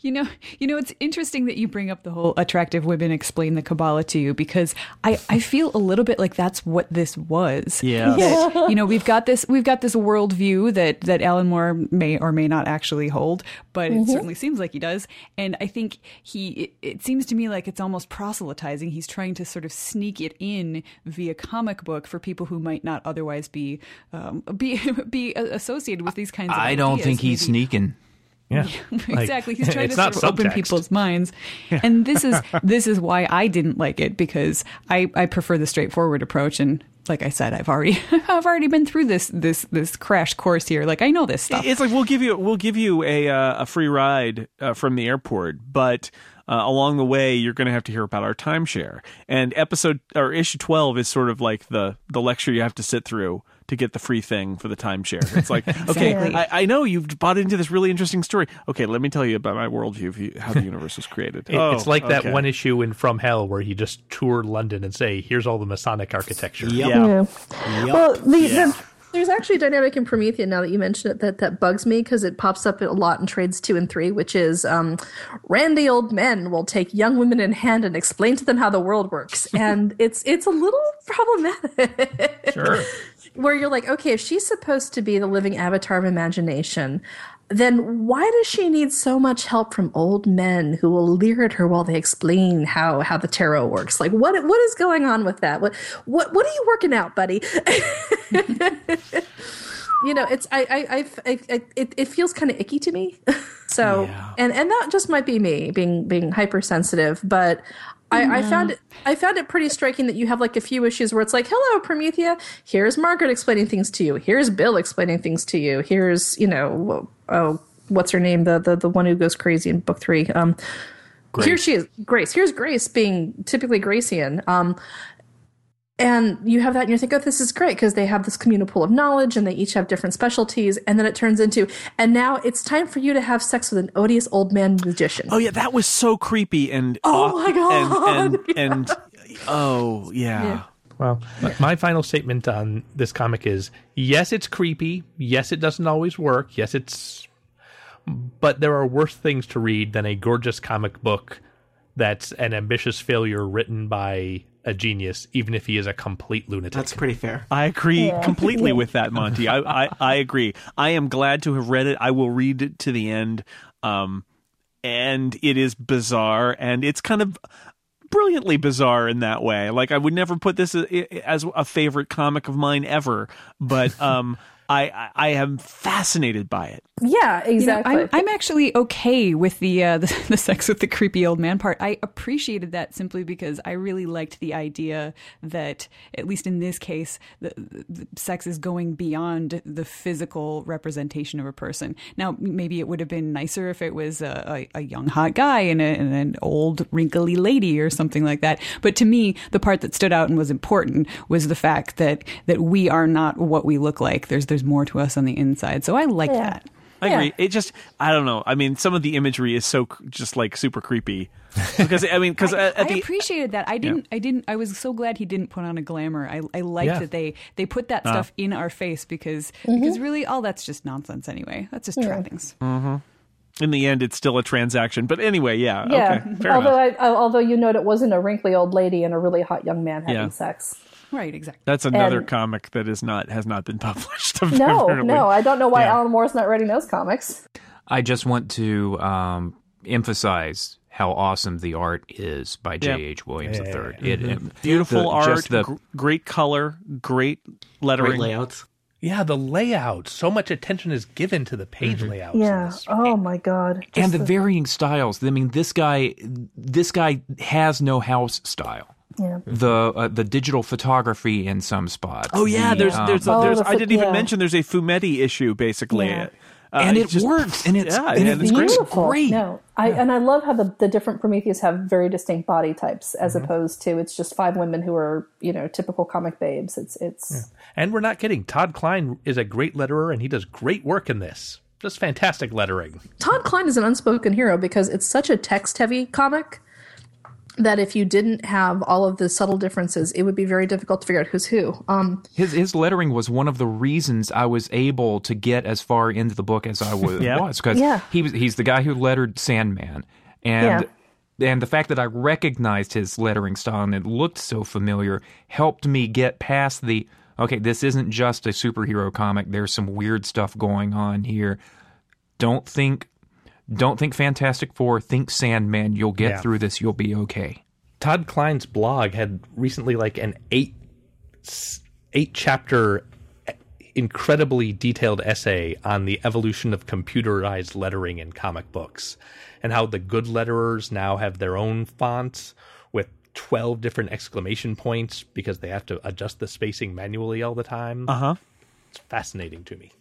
You know, you know, it's interesting that you bring up the whole attractive women explain the Kabbalah to you because I, I feel a little bit like that's what this was. Yeah. That, you know, we've got this we've got this worldview that that Alan Moore may or may not actually hold, but it certainly seems like he does. And I think he it, it seems to me like it's almost proselytizing. He's trying to sort of sneak it in via comic book for people who might not otherwise be um, be be associated with these kinds of I don't think he's Maybe- sneaking. Yeah, exactly. He's trying to sort of open people's minds, and this is this is why I didn't like it because I I prefer the straightforward approach. And like I said, I've already I've already been through this this this crash course here. Like I know this stuff. It's like we'll give you we'll give you a uh, a free ride uh, from the airport, but uh, along the way you're going to have to hear about our timeshare. And episode or issue twelve is sort of like the the lecture you have to sit through to get the free thing for the timeshare. It's like, okay, Exactly. I, I know you've bought into this really interesting story. Okay, let me tell you about my worldview of you- how the universe was created. It- Oh, it's like that one issue in From Hell where he just toured London and say, "Here's all the Masonic architecture." Yep. Yeah. Yeah. Well, the, the, there's actually a dynamic in Promethea now that you mention it that, that bugs me because it pops up a lot in trades two and three, which is um, randy old men will take young women in hand and explain to them how the world works, and it's it's a little problematic. Sure. Where you're like, okay, if she's supposed to be the living avatar of imagination, then why does she need so much help from old men who will leer at her while they explain how how the tarot works? Like, what what is going on with that? What what what are you working out, buddy? you know, it's I I, I, I it, it feels kind of icky to me. so and and that just might be me being being hypersensitive, but. I, I found it. I found it pretty striking that you have like a few issues where it's like, "Hello, Promethea. Here's Margaret explaining things to you. Here's Bill explaining things to you. Here's you know, oh, what's her name? The the the one who goes crazy in book three. Um, here she is, Grace. Here's Grace being typically Gracian. Um, and you have that, and you think oh, this is great because they have this communal pool of knowledge, and they each have different specialties. And then it turns into, and now it's time for you to have sex with an odious old man magician. Oh yeah, that was so creepy and Oh, my God. and and, and oh yeah. Well, my- my final statement on this comic is: yes, it's creepy. Yes, it doesn't always work. Yes, it's, but there are worse things to read than a gorgeous comic book that's an ambitious failure written by a genius, even if he is a complete lunatic. That's pretty fair. I agree completely with that, Monty. I, I, I agree. I am glad to have read it. I will read it to the end. Um, and it is bizarre, and it's kind of brilliantly bizarre in that way. Like I would never put this as a favorite comic of mine ever, but um, I, I I am fascinated by it. Yeah, You know, exactly. I'm, I'm actually okay with the, uh, the the sex with the creepy old man part. I appreciated that simply because I really liked the idea that, at least in this case, the, the sex is going beyond the physical representation of a person. Now, maybe it would have been nicer if it was a, a, a young hot guy and, a, and an old wrinkly lady or something like that. But to me, the part that stood out and was important was the fact that that we are not what we look like. There's there's more to us on the inside. So I like Yeah. that. I Yeah. agree. It just, I don't know. I mean, some of the imagery is so just like super creepy. Because I mean, because I, at, I the appreciated that. I didn't. I didn't. I was so glad he didn't put on a glamour. I, I liked Yeah. that they they put that Ah. stuff in our face because Mm-hmm. because really all that's just nonsense anyway. That's just trappings. in the end, it's still a transaction. But anyway, yeah. yeah. Okay. Fair although enough. I, although you note it wasn't a wrinkly old lady and a really hot young man having Yeah. sex. Right. Exactly. That's another and- comic that is not has not been published. No, apparently. no, I don't know why Yeah. Alan Moore's not writing those comics. I just want to um, emphasize how awesome the art is by Yeah. J.H. Williams III. It, it- Beautiful the- art, just the- gr- great color, great lettering. Great layouts. Yeah, the layout. So much attention is given to the page layouts. Yeah. Oh my god. and Just the varying styles. I mean, this guy, this guy has no house style. Yeah. The uh, the digital photography in some spots. Oh yeah, The, there's um, there's, Oh, there's the I didn't even mention there's a Fumetti issue basically. Yeah. Uh, And it just- works, and it's- yeah, and and it's it's great. beautiful. great. No, I and I love how the, the different Prometheas have very distinct body types as Mm-hmm. opposed to it's just five women who are you know typical comic babes. It's it's And we're not kidding. Todd Klein is a great letterer, and he does great work in this. Just fantastic lettering. Todd Klein is an unspoken hero because it's such a text heavy comic that if you didn't have all of the subtle differences, it would be very difficult to figure out who's who. Um, His his lettering was one of the reasons I was able to get as far into the book as I was Yeah. because Yeah. he was he's the guy who lettered Sandman and and the fact that I recognized his lettering style and it looked so familiar helped me get past the okay this isn't just a superhero comic there's some weird stuff going on here don't think don't think Fantastic Four think Sandman you'll get Yeah. through this you'll be okay Todd Klein's blog had recently like an eight eight chapter incredibly detailed essay on the evolution of computerized lettering in comic books and how the good letterers now have their own fonts with 12 different exclamation points because they have to adjust the spacing manually all the time. Uh-huh. It's fascinating to me.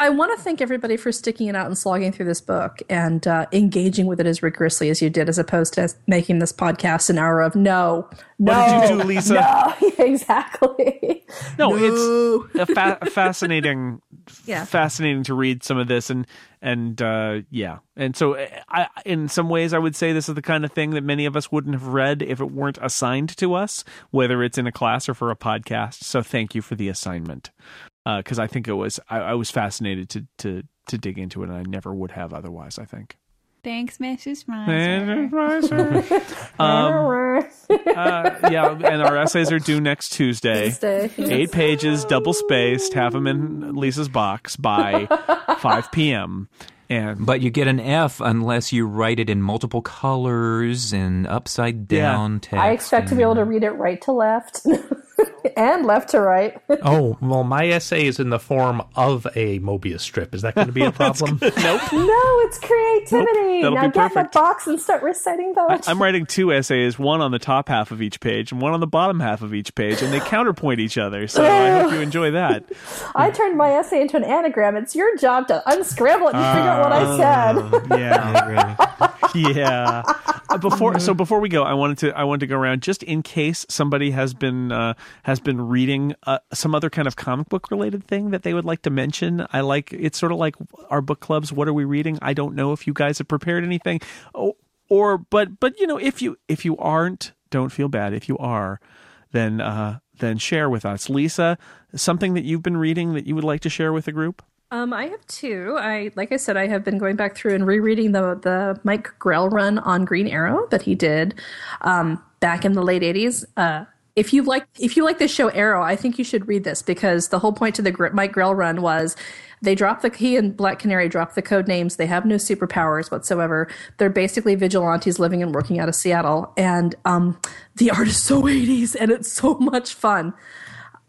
I want to thank everybody for sticking it out and slogging through this book and uh, engaging with it as rigorously as you did, as opposed to making this podcast an hour of no, no, What did you do, Lisa? no, exactly. No, it's a fa- fascinating, Yeah. fascinating to read some of this, and and uh, yeah, and so I, in some ways, I would say this is the kind of thing that many of us wouldn't have read if it weren't assigned to us, whether it's in a class or for a podcast. So thank you for the assignment, because I think it was I, I was fascinated to to to dig into it, and I never would have otherwise. I think. Thanks, Mrs. Miser. um, uh, yeah, and our essays are due next Tuesday. Tuesday, yes. Eight pages, double spaced. Have them in Lisa's box by 5 p.m. And But you get an F unless you write it in multiple colors and upside down text. I expect to be able to read it right to left and left to right. Oh, well, my essay is in the form of a Mobius strip. Is that going to be a problem? Nope. No, it's creativity. Nope, that'll now be get in perfect. the box and start reciting poetry. I'm writing two essays, one on the top half of each page and one on the bottom half of each page, and they counterpoint each other. So I hope you enjoy that. I turned my essay into an anagram. It's your job to unscramble it and figure out what I said. Yeah, yeah. Uh, Before so before we go, I wanted to I wanted to go around just in case somebody has been uh, has been reading uh, some other kind of comic book related thing that they would like to mention. I like it's sort of like our book clubs. What are we reading? I don't know if you guys have prepared anything, oh, or but but you know if you if you aren't, don't feel bad. If you are, then uh, then share with us, Lisa. Something that you've been reading that you would like to share with the group. Um, I have two. I like I said, I have been going back through and rereading the the Mike Grell run on Green Arrow that he did um, back in the late '80s. Uh, if you like, if you like the show Arrow, I think you should read this because the whole point to the Mike Grell run was they dropped the he and Black Canary dropped the code names. They have no superpowers whatsoever. They're basically vigilantes living and working out of Seattle, and um, the art is so '80s and it's so much fun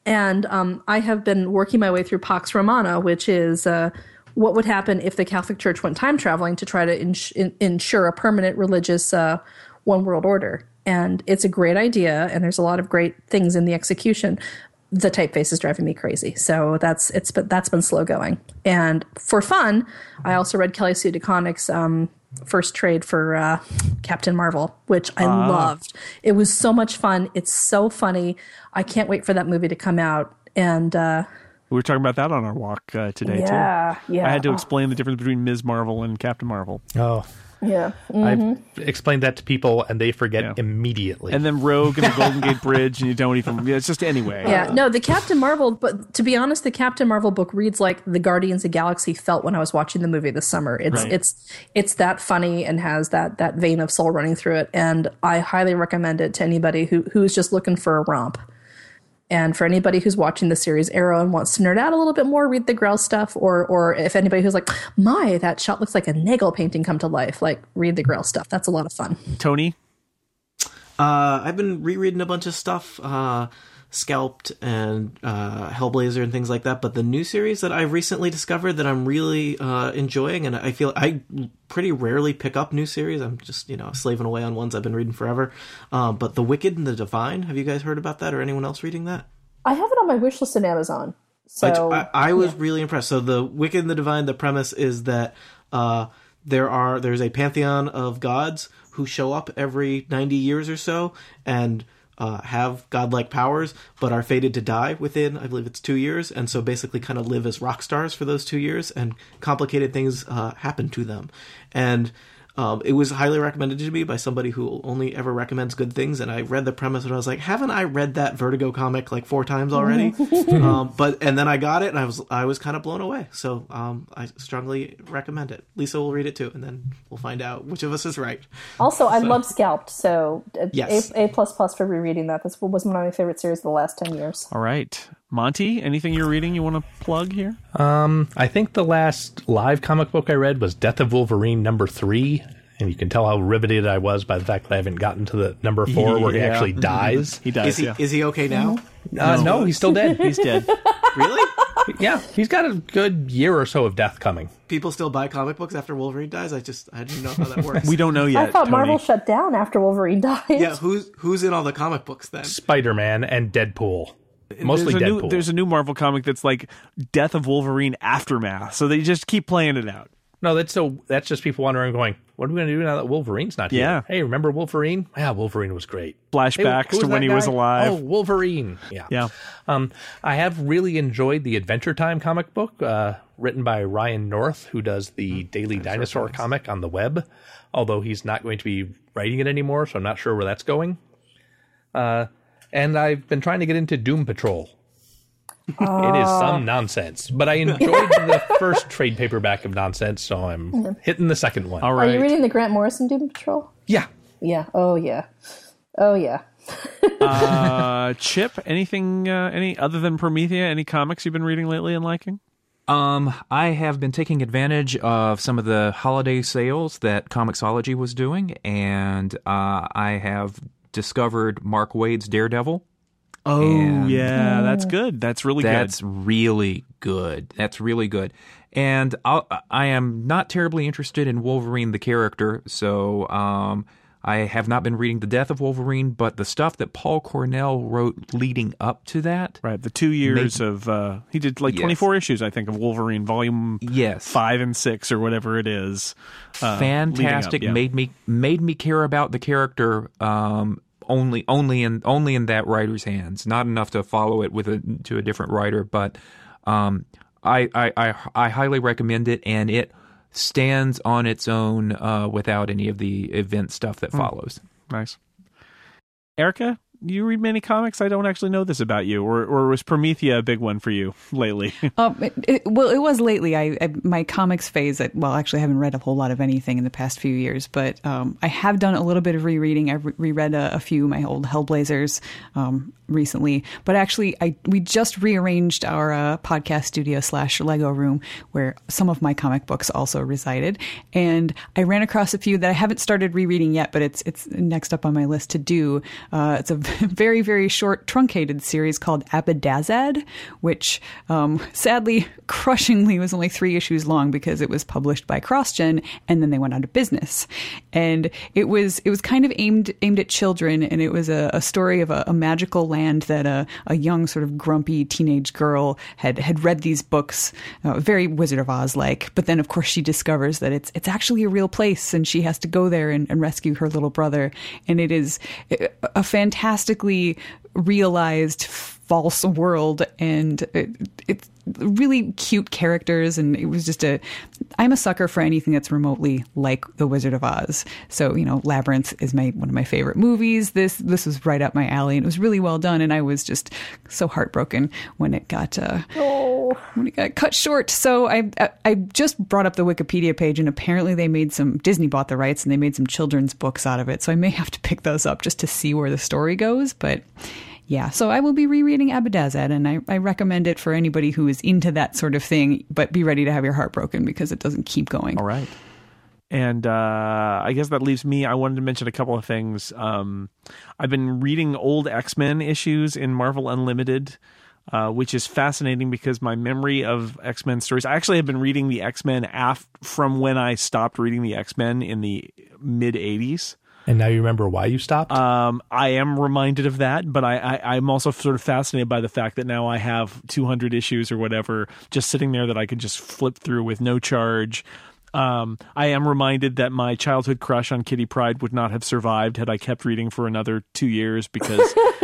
and um, I have been working my way through Pax Romana, which is uh, what would happen if the Catholic Church went time traveling to try to ins- in- ensure a permanent religious uh, one world order. And it's a great idea, and there's a lot of great things in the execution. The typeface is driving me crazy, so that's it's but that's been slow going. And for fun, I also read Kelly Sue DeConnick's um, first trade for uh, Captain Marvel, which I loved. It was so much fun. It's so funny. I can't wait for that movie to come out. And uh, We were talking about that on our walk uh, today yeah, too. yeah, I had to explain the difference between Ms. Marvel and Captain Marvel. Oh, yeah. I've mm-hmm. explained that to people and they forget Yeah. immediately. And then Rogue and the Golden Gate Bridge, and you don't even. Yeah, it's just anyway. Yeah, no, the Captain Marvel, but to be honest, the Captain Marvel book reads like the Guardians of the Galaxy felt when I was watching the movie this summer. It's Right. it's it's that funny and has that that vein of soul running through it, and I highly recommend it to anybody who who's just looking for a romp. And for anybody who's watching the series Arrow and wants to nerd out a little bit more, read the Grell stuff, or or if anybody who's like, my that shot looks like a Nagel painting come to life, like read the Grell stuff. That's a lot of fun. Tony, Uh, I've been rereading a bunch of stuff, uh, Scalped and uh, Hellblazer and things like that. But the new series that I've recently discovered that I'm really uh, enjoying, and I feel I pretty rarely pick up new series. I'm just you know slaving away on ones I've been reading forever. Um, but The Wicked and the Divine. Have you guys heard about that, or anyone else reading that? I have it on my wish list in Amazon. So I, I was really impressed. So the Wicked and the Divine, the premise is that uh, there are there's a pantheon of gods who show up every 90 years or so and uh, have godlike powers, but are fated to die within I believe it's two years, and so basically kind of live as rock stars for those two years, and complicated things uh, happen to them, and. Um, it was highly recommended to me by somebody who only ever recommends good things, and I read the premise and I was like, "Haven't I read that Vertigo comic like four times already?" um, but and then I got it, and I was I was kind of blown away. So um, I strongly recommend it. Lisa will read it too, and then we'll find out which of us is right. Also, I love Scalped, so uh, Yes. A plus plus for rereading that. This was one of my favorite series of the last ten years. all right, Monty. Anything you're reading you want to plug here? I think the last live comic book I read was Death of Wolverine number three. And you can tell how riveted I was by the fact that I haven't gotten to the number four where he actually dies. He does. Is he yeah. is he okay now? Uh, no, he's still dead. He's dead. really? yeah, he's got a good year or so of death coming. People still buy comic books after Wolverine dies? I just I didn't know how that works. we don't know yet. I thought Tony. Marvel shut down after Wolverine died. yeah, who's who's in all the comic books then? Spider Man and Deadpool. Mostly there's a Deadpool. new there's a new Marvel comic that's like Death of Wolverine aftermath. So they just keep playing it out. No, that's so that's just people wandering going, "What are we going to do now that Wolverine's not here?" Yeah. Hey, remember Wolverine? Yeah, Wolverine was great. Hey, Flashbacks who to when he was alive. Oh, Wolverine. Yeah. Yeah. Um, I have really enjoyed the Adventure Time comic book, uh, written by Ryan North, who does the Daily Dinosaur comic on the web. Although he's not going to be writing it anymore, so I'm not sure where that's going. Uh, and I've been trying to get into Doom Patrol. It is some nonsense, but I enjoyed the first trade paperback of nonsense, so I'm hitting the second one. All right. Are you reading the Grant Morrison Doom Patrol? Yeah, Yeah. Oh yeah. Oh yeah. uh, Chip, anything, uh, any other than Promethea? Any comics you've been reading lately and liking? Um, I have been taking advantage of some of the holiday sales that Comixology was doing, and uh, I have discovered Mark Waid's Daredevil. Oh And- yeah, that's good. That's really That's really good. That's really good. And I'll, I am not terribly interested in Wolverine the character, so um, I have not been reading The Death of Wolverine, but the stuff that Paul Cornell wrote leading up to that. Right, the two years of uh, he did like Yes. twenty four issues, I think, of Wolverine, volume yes, five and six or whatever it is. Uh, leading up, fantastic. yeah. Made me made me care about the character. Um, only only in only in that writer's hands. Not enough to follow it with a to a different writer, but um, I, I I I highly recommend it, and it stands on its own uh, without any of the event stuff that follows. Nice. Erica, you read many comics? I don't actually know this about you, or or was Promethea a big one for you lately? Um, it, it, well, it was lately. I, I my comics phase. I, well, actually, I haven't read a whole lot of anything in the past few years, but um, I have done a little bit of rereading. Re- reread a, a few my old Hellblazers um, recently, but actually, I we just rearranged our uh, podcast studio slash Lego room where some of my comic books also resided, and I ran across a few that I haven't started rereading yet, but it's it's next up on my list to do. Uh, it's a very, very short, truncated series called Abadazad, which um, sadly, crushingly, was only three issues long because it was published by CrossGen, and then they went out of business. And it was it was kind of aimed aimed at children, and it was a, a story of a, a, magical land that a, a young sort of grumpy teenage girl had had read these books, uh, very Wizard of Oz like. But then, of course, she discovers that it's it's actually a real place, and she has to go there and, and rescue her little brother. And it is a fantastically realized false world and it, it's really cute characters and it was just a i'm a sucker for anything that's remotely like the wizard of oz. So you know labyrinth is my one of my favorite movies. This this was right up my alley and it was really well done and i was just so heartbroken when it got uh oh. when it got cut short. So I, I i just brought up the wikipedia page and apparently they made some disney bought the rights and they made some children's books out of it. So i may have to pick those up just to see where the story goes but yeah, so I will be rereading Abadazad, and I, I, recommend it for anybody who is into that sort of thing, but be ready to have your heart broken because it doesn't keep going. All right. And uh, I guess that leaves me. I wanted to mention a couple of things. Um, I've been reading old X Men issues in Marvel Unlimited. Uh, which is fascinating because my memory of X Men stories. I actually have been reading the X Men af- from when I stopped reading the X Men in the mid '80s. And now you remember why you stopped? Um, I am reminded of that, but I, I, I'm also sort of fascinated by the fact that now I have 200 issues or whatever just sitting there that I can just flip through with no charge. Um, I am reminded that my childhood crush on Kitty Pryde would not have survived had I kept reading for another two years because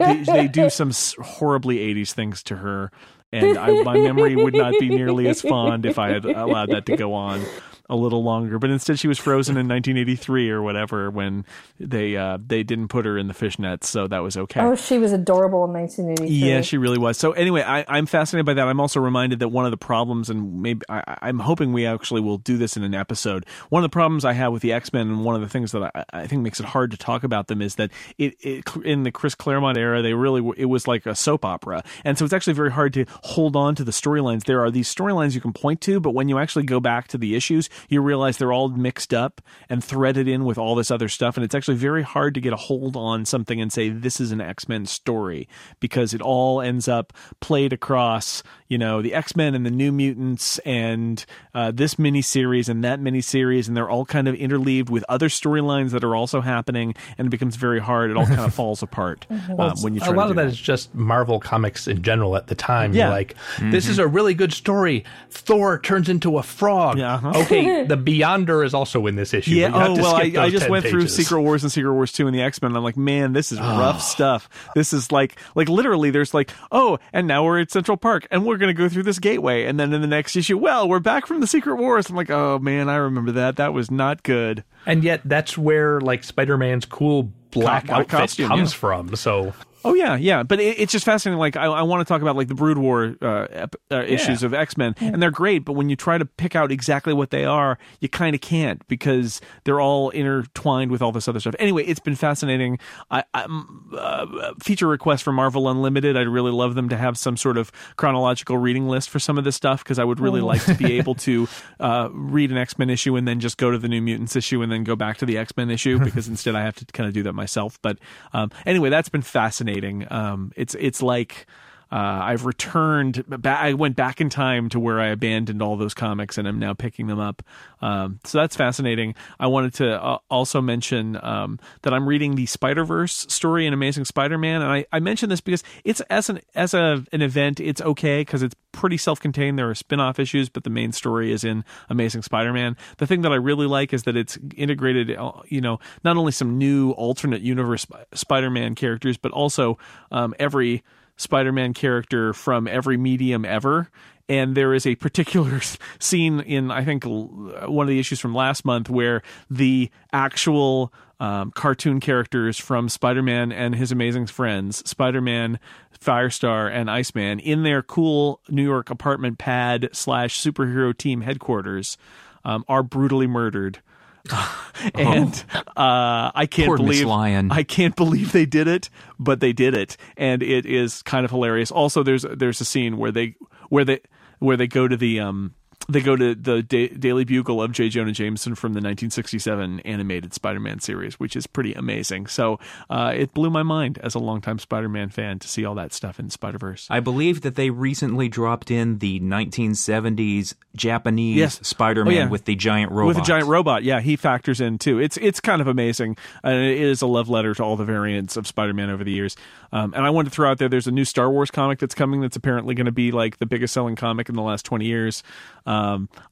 they, they, do some horribly 80s things to her. And I, my memory would not be nearly as fond if I had allowed that to go on a little longer. But instead, she was frozen in 1983 or whatever when they uh, they didn't put her in the fishnets, so that was okay. Oh, she was adorable in 1983. Yeah, she really was. So anyway, I, am fascinated by that. I'm also reminded that one of the problems, and maybe I, am hoping we actually will do this in an episode. One of the problems I have with the X Men, and one of the things that I, I, think makes it hard to talk about them, is that it, it in the Chris Claremont era, they really it was like a soap opera, and so it's actually very hard to hold on to the storylines. There are these storylines you can point to, but when you actually go back to the issues, you realize they're all mixed up and threaded in with all this other stuff. And it's actually very hard to get a hold on something and say, this is an X Men story because it all ends up played across, you know, the X Men and the New Mutants and uh, this miniseries and that miniseries. And they're all kind of interleaved with other storylines that are also happening. And it becomes very hard. It all kind of falls apart well, um, when you try A lot of that, that is just Marvel comics in general at the time. Yeah. You're like, this mm-hmm. is a really good story. Thor turns into a frog. Yeah, uh-huh. Okay, the Beyonder is also in this issue. Yeah. Oh well, I, I, just went pages. through Secret Wars and Secret Wars Two and the X Men. I'm like, man, this is rough stuff. This is like, like literally, there's like, oh, and now we're at Central Park, and we're gonna go through this gateway, and then in the next issue, well, we're back from the Secret Wars. I'm like, oh man, I remember that. That was not good. And yet, that's where like Spider Man's cool black outfit costume, comes yeah. from. So Oh yeah, yeah, but it, it's just fascinating. Like I, I want to talk about like the Brood War uh, ep- uh, issues of X Men, and they're great. But when you try to pick out exactly what they are, you kind of can't because they're all intertwined with all this other stuff. Anyway, it's been fascinating. I, uh, feature request for Marvel Unlimited. I'd really love them to have some sort of chronological reading list for some of this stuff because I would really oh. like to be able to uh, read an X Men issue and then just go to the New Mutants issue and then go back to the X Men issue because instead I have to kind of do that myself. But um, anyway, that's been fascinating fascinating. Um, it's it's like uh, I've returned. Ba- I went back in time to where I abandoned all those comics, and I'm now picking them up. Um, so that's fascinating. I wanted to uh, also mention um, that I'm reading the Spider Verse story in Amazing Spider-Man, and I, I mention this because it's as an as a an event, it's okay because it's pretty self-contained. There are spin-off issues, but the main story is in Amazing Spider-Man. The thing that I really like is that it's integrated, uh, you know, not only some new alternate universe Spider-Man characters, but also um, every Spider-Man character from every medium ever. And there is a particular scene in, I think, one of the issues from last month where the actual um, cartoon characters from Spider-Man and his amazing friends, Spider-Man, Firestar, and Iceman, in their cool New York apartment pad slash superhero team headquarters, um, are brutally murdered and uh, I can't Poor believe. I can't believe they did it, but they did it, and it is kind of hilarious. Also, there's there's a scene where they where they where they go to the um they go to the da- Daily Bugle of J. Jonah Jameson from the 1967 animated Spider-Man series, which is pretty amazing. So uh, it blew my mind as a longtime Spider-Man fan to see all that stuff in Spider-Verse. I believe that they recently dropped in the 1970s Japanese Yes. Spider-Man Oh, yeah. with the giant robot. With a giant robot, yeah, he factors in too. It's it's kind of amazing, and it is a love letter to all the variants of Spider-Man over the years. Um, and I wanted to throw out there: there's a new Star Wars comic that's coming that's apparently going to be like the biggest selling comic in the last 20 years. Um,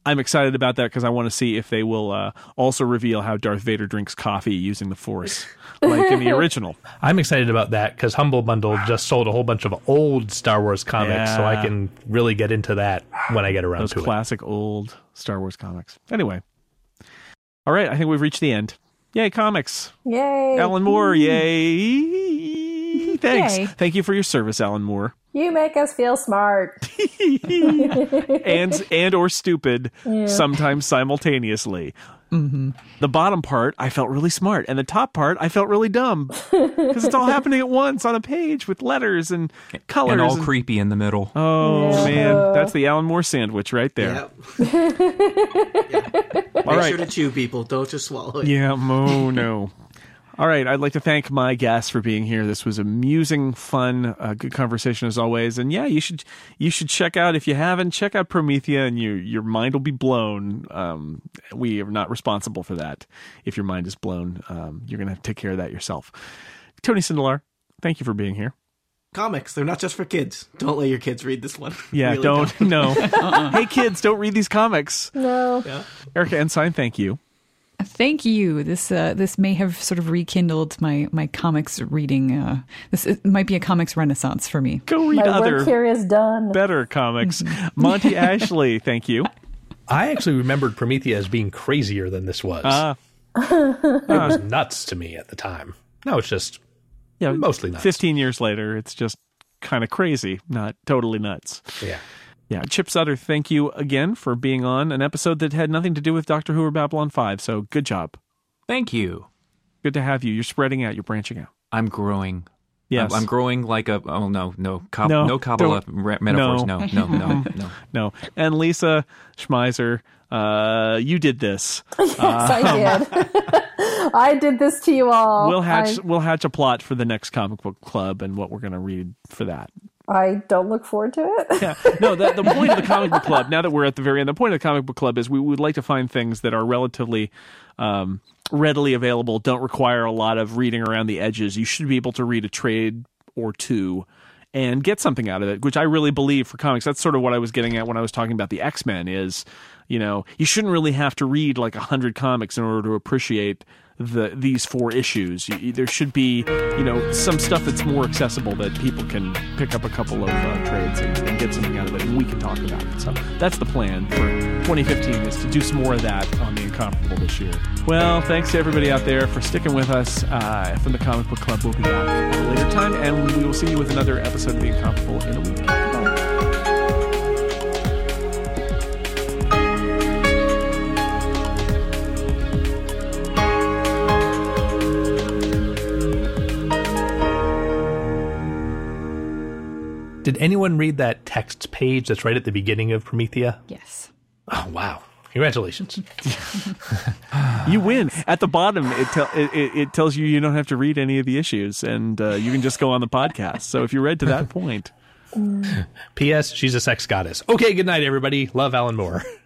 I'm excited about that because I want to see if they will uh, also reveal how Darth Vader drinks coffee using the Force, like in the original. I'm excited about that because Humble Bundle just sold a whole bunch of old Star Wars comics, so I can really get into that when I get around Those to it. classic old Star Wars comics. Anyway, all right, I think we've reached the end. Yay, comics! Yay. Alan Moore, yay! Thanks. Yay. Thank you for your service, Alan Moore. You make us feel smart. and and or stupid sometimes simultaneously. Mm-hmm. The bottom part, I felt really smart, and the top part, I felt really dumb because it's all happening at once on a page with letters and colors. and all and- creepy in the middle. Oh Yeah. man, that's the Alan Moore sandwich right there. Yeah. yeah. Make right. sure to chew, people. Don't just swallow it. Yeah, oh no. All right, I'd like to thank my guests for being here. This was amusing, fun, uh, good conversation as always. And yeah, you should you should check out if you haven't check out Promethea, and your your mind will be blown. Um, we are not responsible for that. If your mind is blown, um, you're gonna have to take care of that yourself. Tony Sindelar, thank you for being here. Comics, they're not just for kids. Don't let your kids read this one. Yeah, Really don't no. Hey kids, don't read these comics. No. Yeah. Erica Ensign, thank you. Thank you. This uh, this may have sort of rekindled my my comics reading. Uh, this it might be a comics renaissance for me. Go read My other work here is done. better comics. Monty Ashley, thank you. I actually remembered Promethea as being crazier than this was. Ah. it was nuts to me at the time. Now it's just Yeah, mostly nuts. 15 years later, it's just kind of crazy, not totally nuts. Yeah. Yeah, Chip Sudderth, thank you again for being on an episode that had nothing to do with Doctor Who or Babylon 5. So good job. Thank you. Good to have you. You're spreading out, you're branching out. I'm growing. Yes. I'm, I'm growing like a. Oh no, no, cob, No, no, Kabbalah re- metaphors. no. No, no, no, no. No. And Lisa Schmeiser, uh, you did this. yes, I did. I did this to you all. we'll hatch I, we'll hatch a plot for the next comic book club and what we're going to read for that. I don't look forward to it. Yeah. No, the, the point of the comic book club, now that we're at the very end, the point of the comic book club is we would like to find things that are relatively um, readily available, don't require a lot of reading around the edges. You should be able to read a trade or two and get something out of it, which I really believe for comics. That's sort of what I was getting at when I was talking about the X Men is, you know, you shouldn't really have to read like a hundred comics in order to appreciate the these four issues. You, there should be, you know, some stuff that's more accessible that people can pick up a couple of uh, trades and, and get something out of it, and we can talk about it. So that's the plan for 2015 is to do some more of that on the Incomparable this year. Well, thanks to everybody out there for sticking with us. Uh, from the Comic Book Club, we'll be back at a later time, and we will see you with another episode of the Incomparable in a week. Did anyone read that text page that's right at the beginning of Promethea? Yes. Oh, wow. Congratulations. You win. At the bottom, it, tell it, it, it tells you you don't have to read any of the issues, and uh, you can just go on the podcast. So if you read to that point, P.S. She's a sex goddess. Okay, good night, everybody. Love Alan Moore.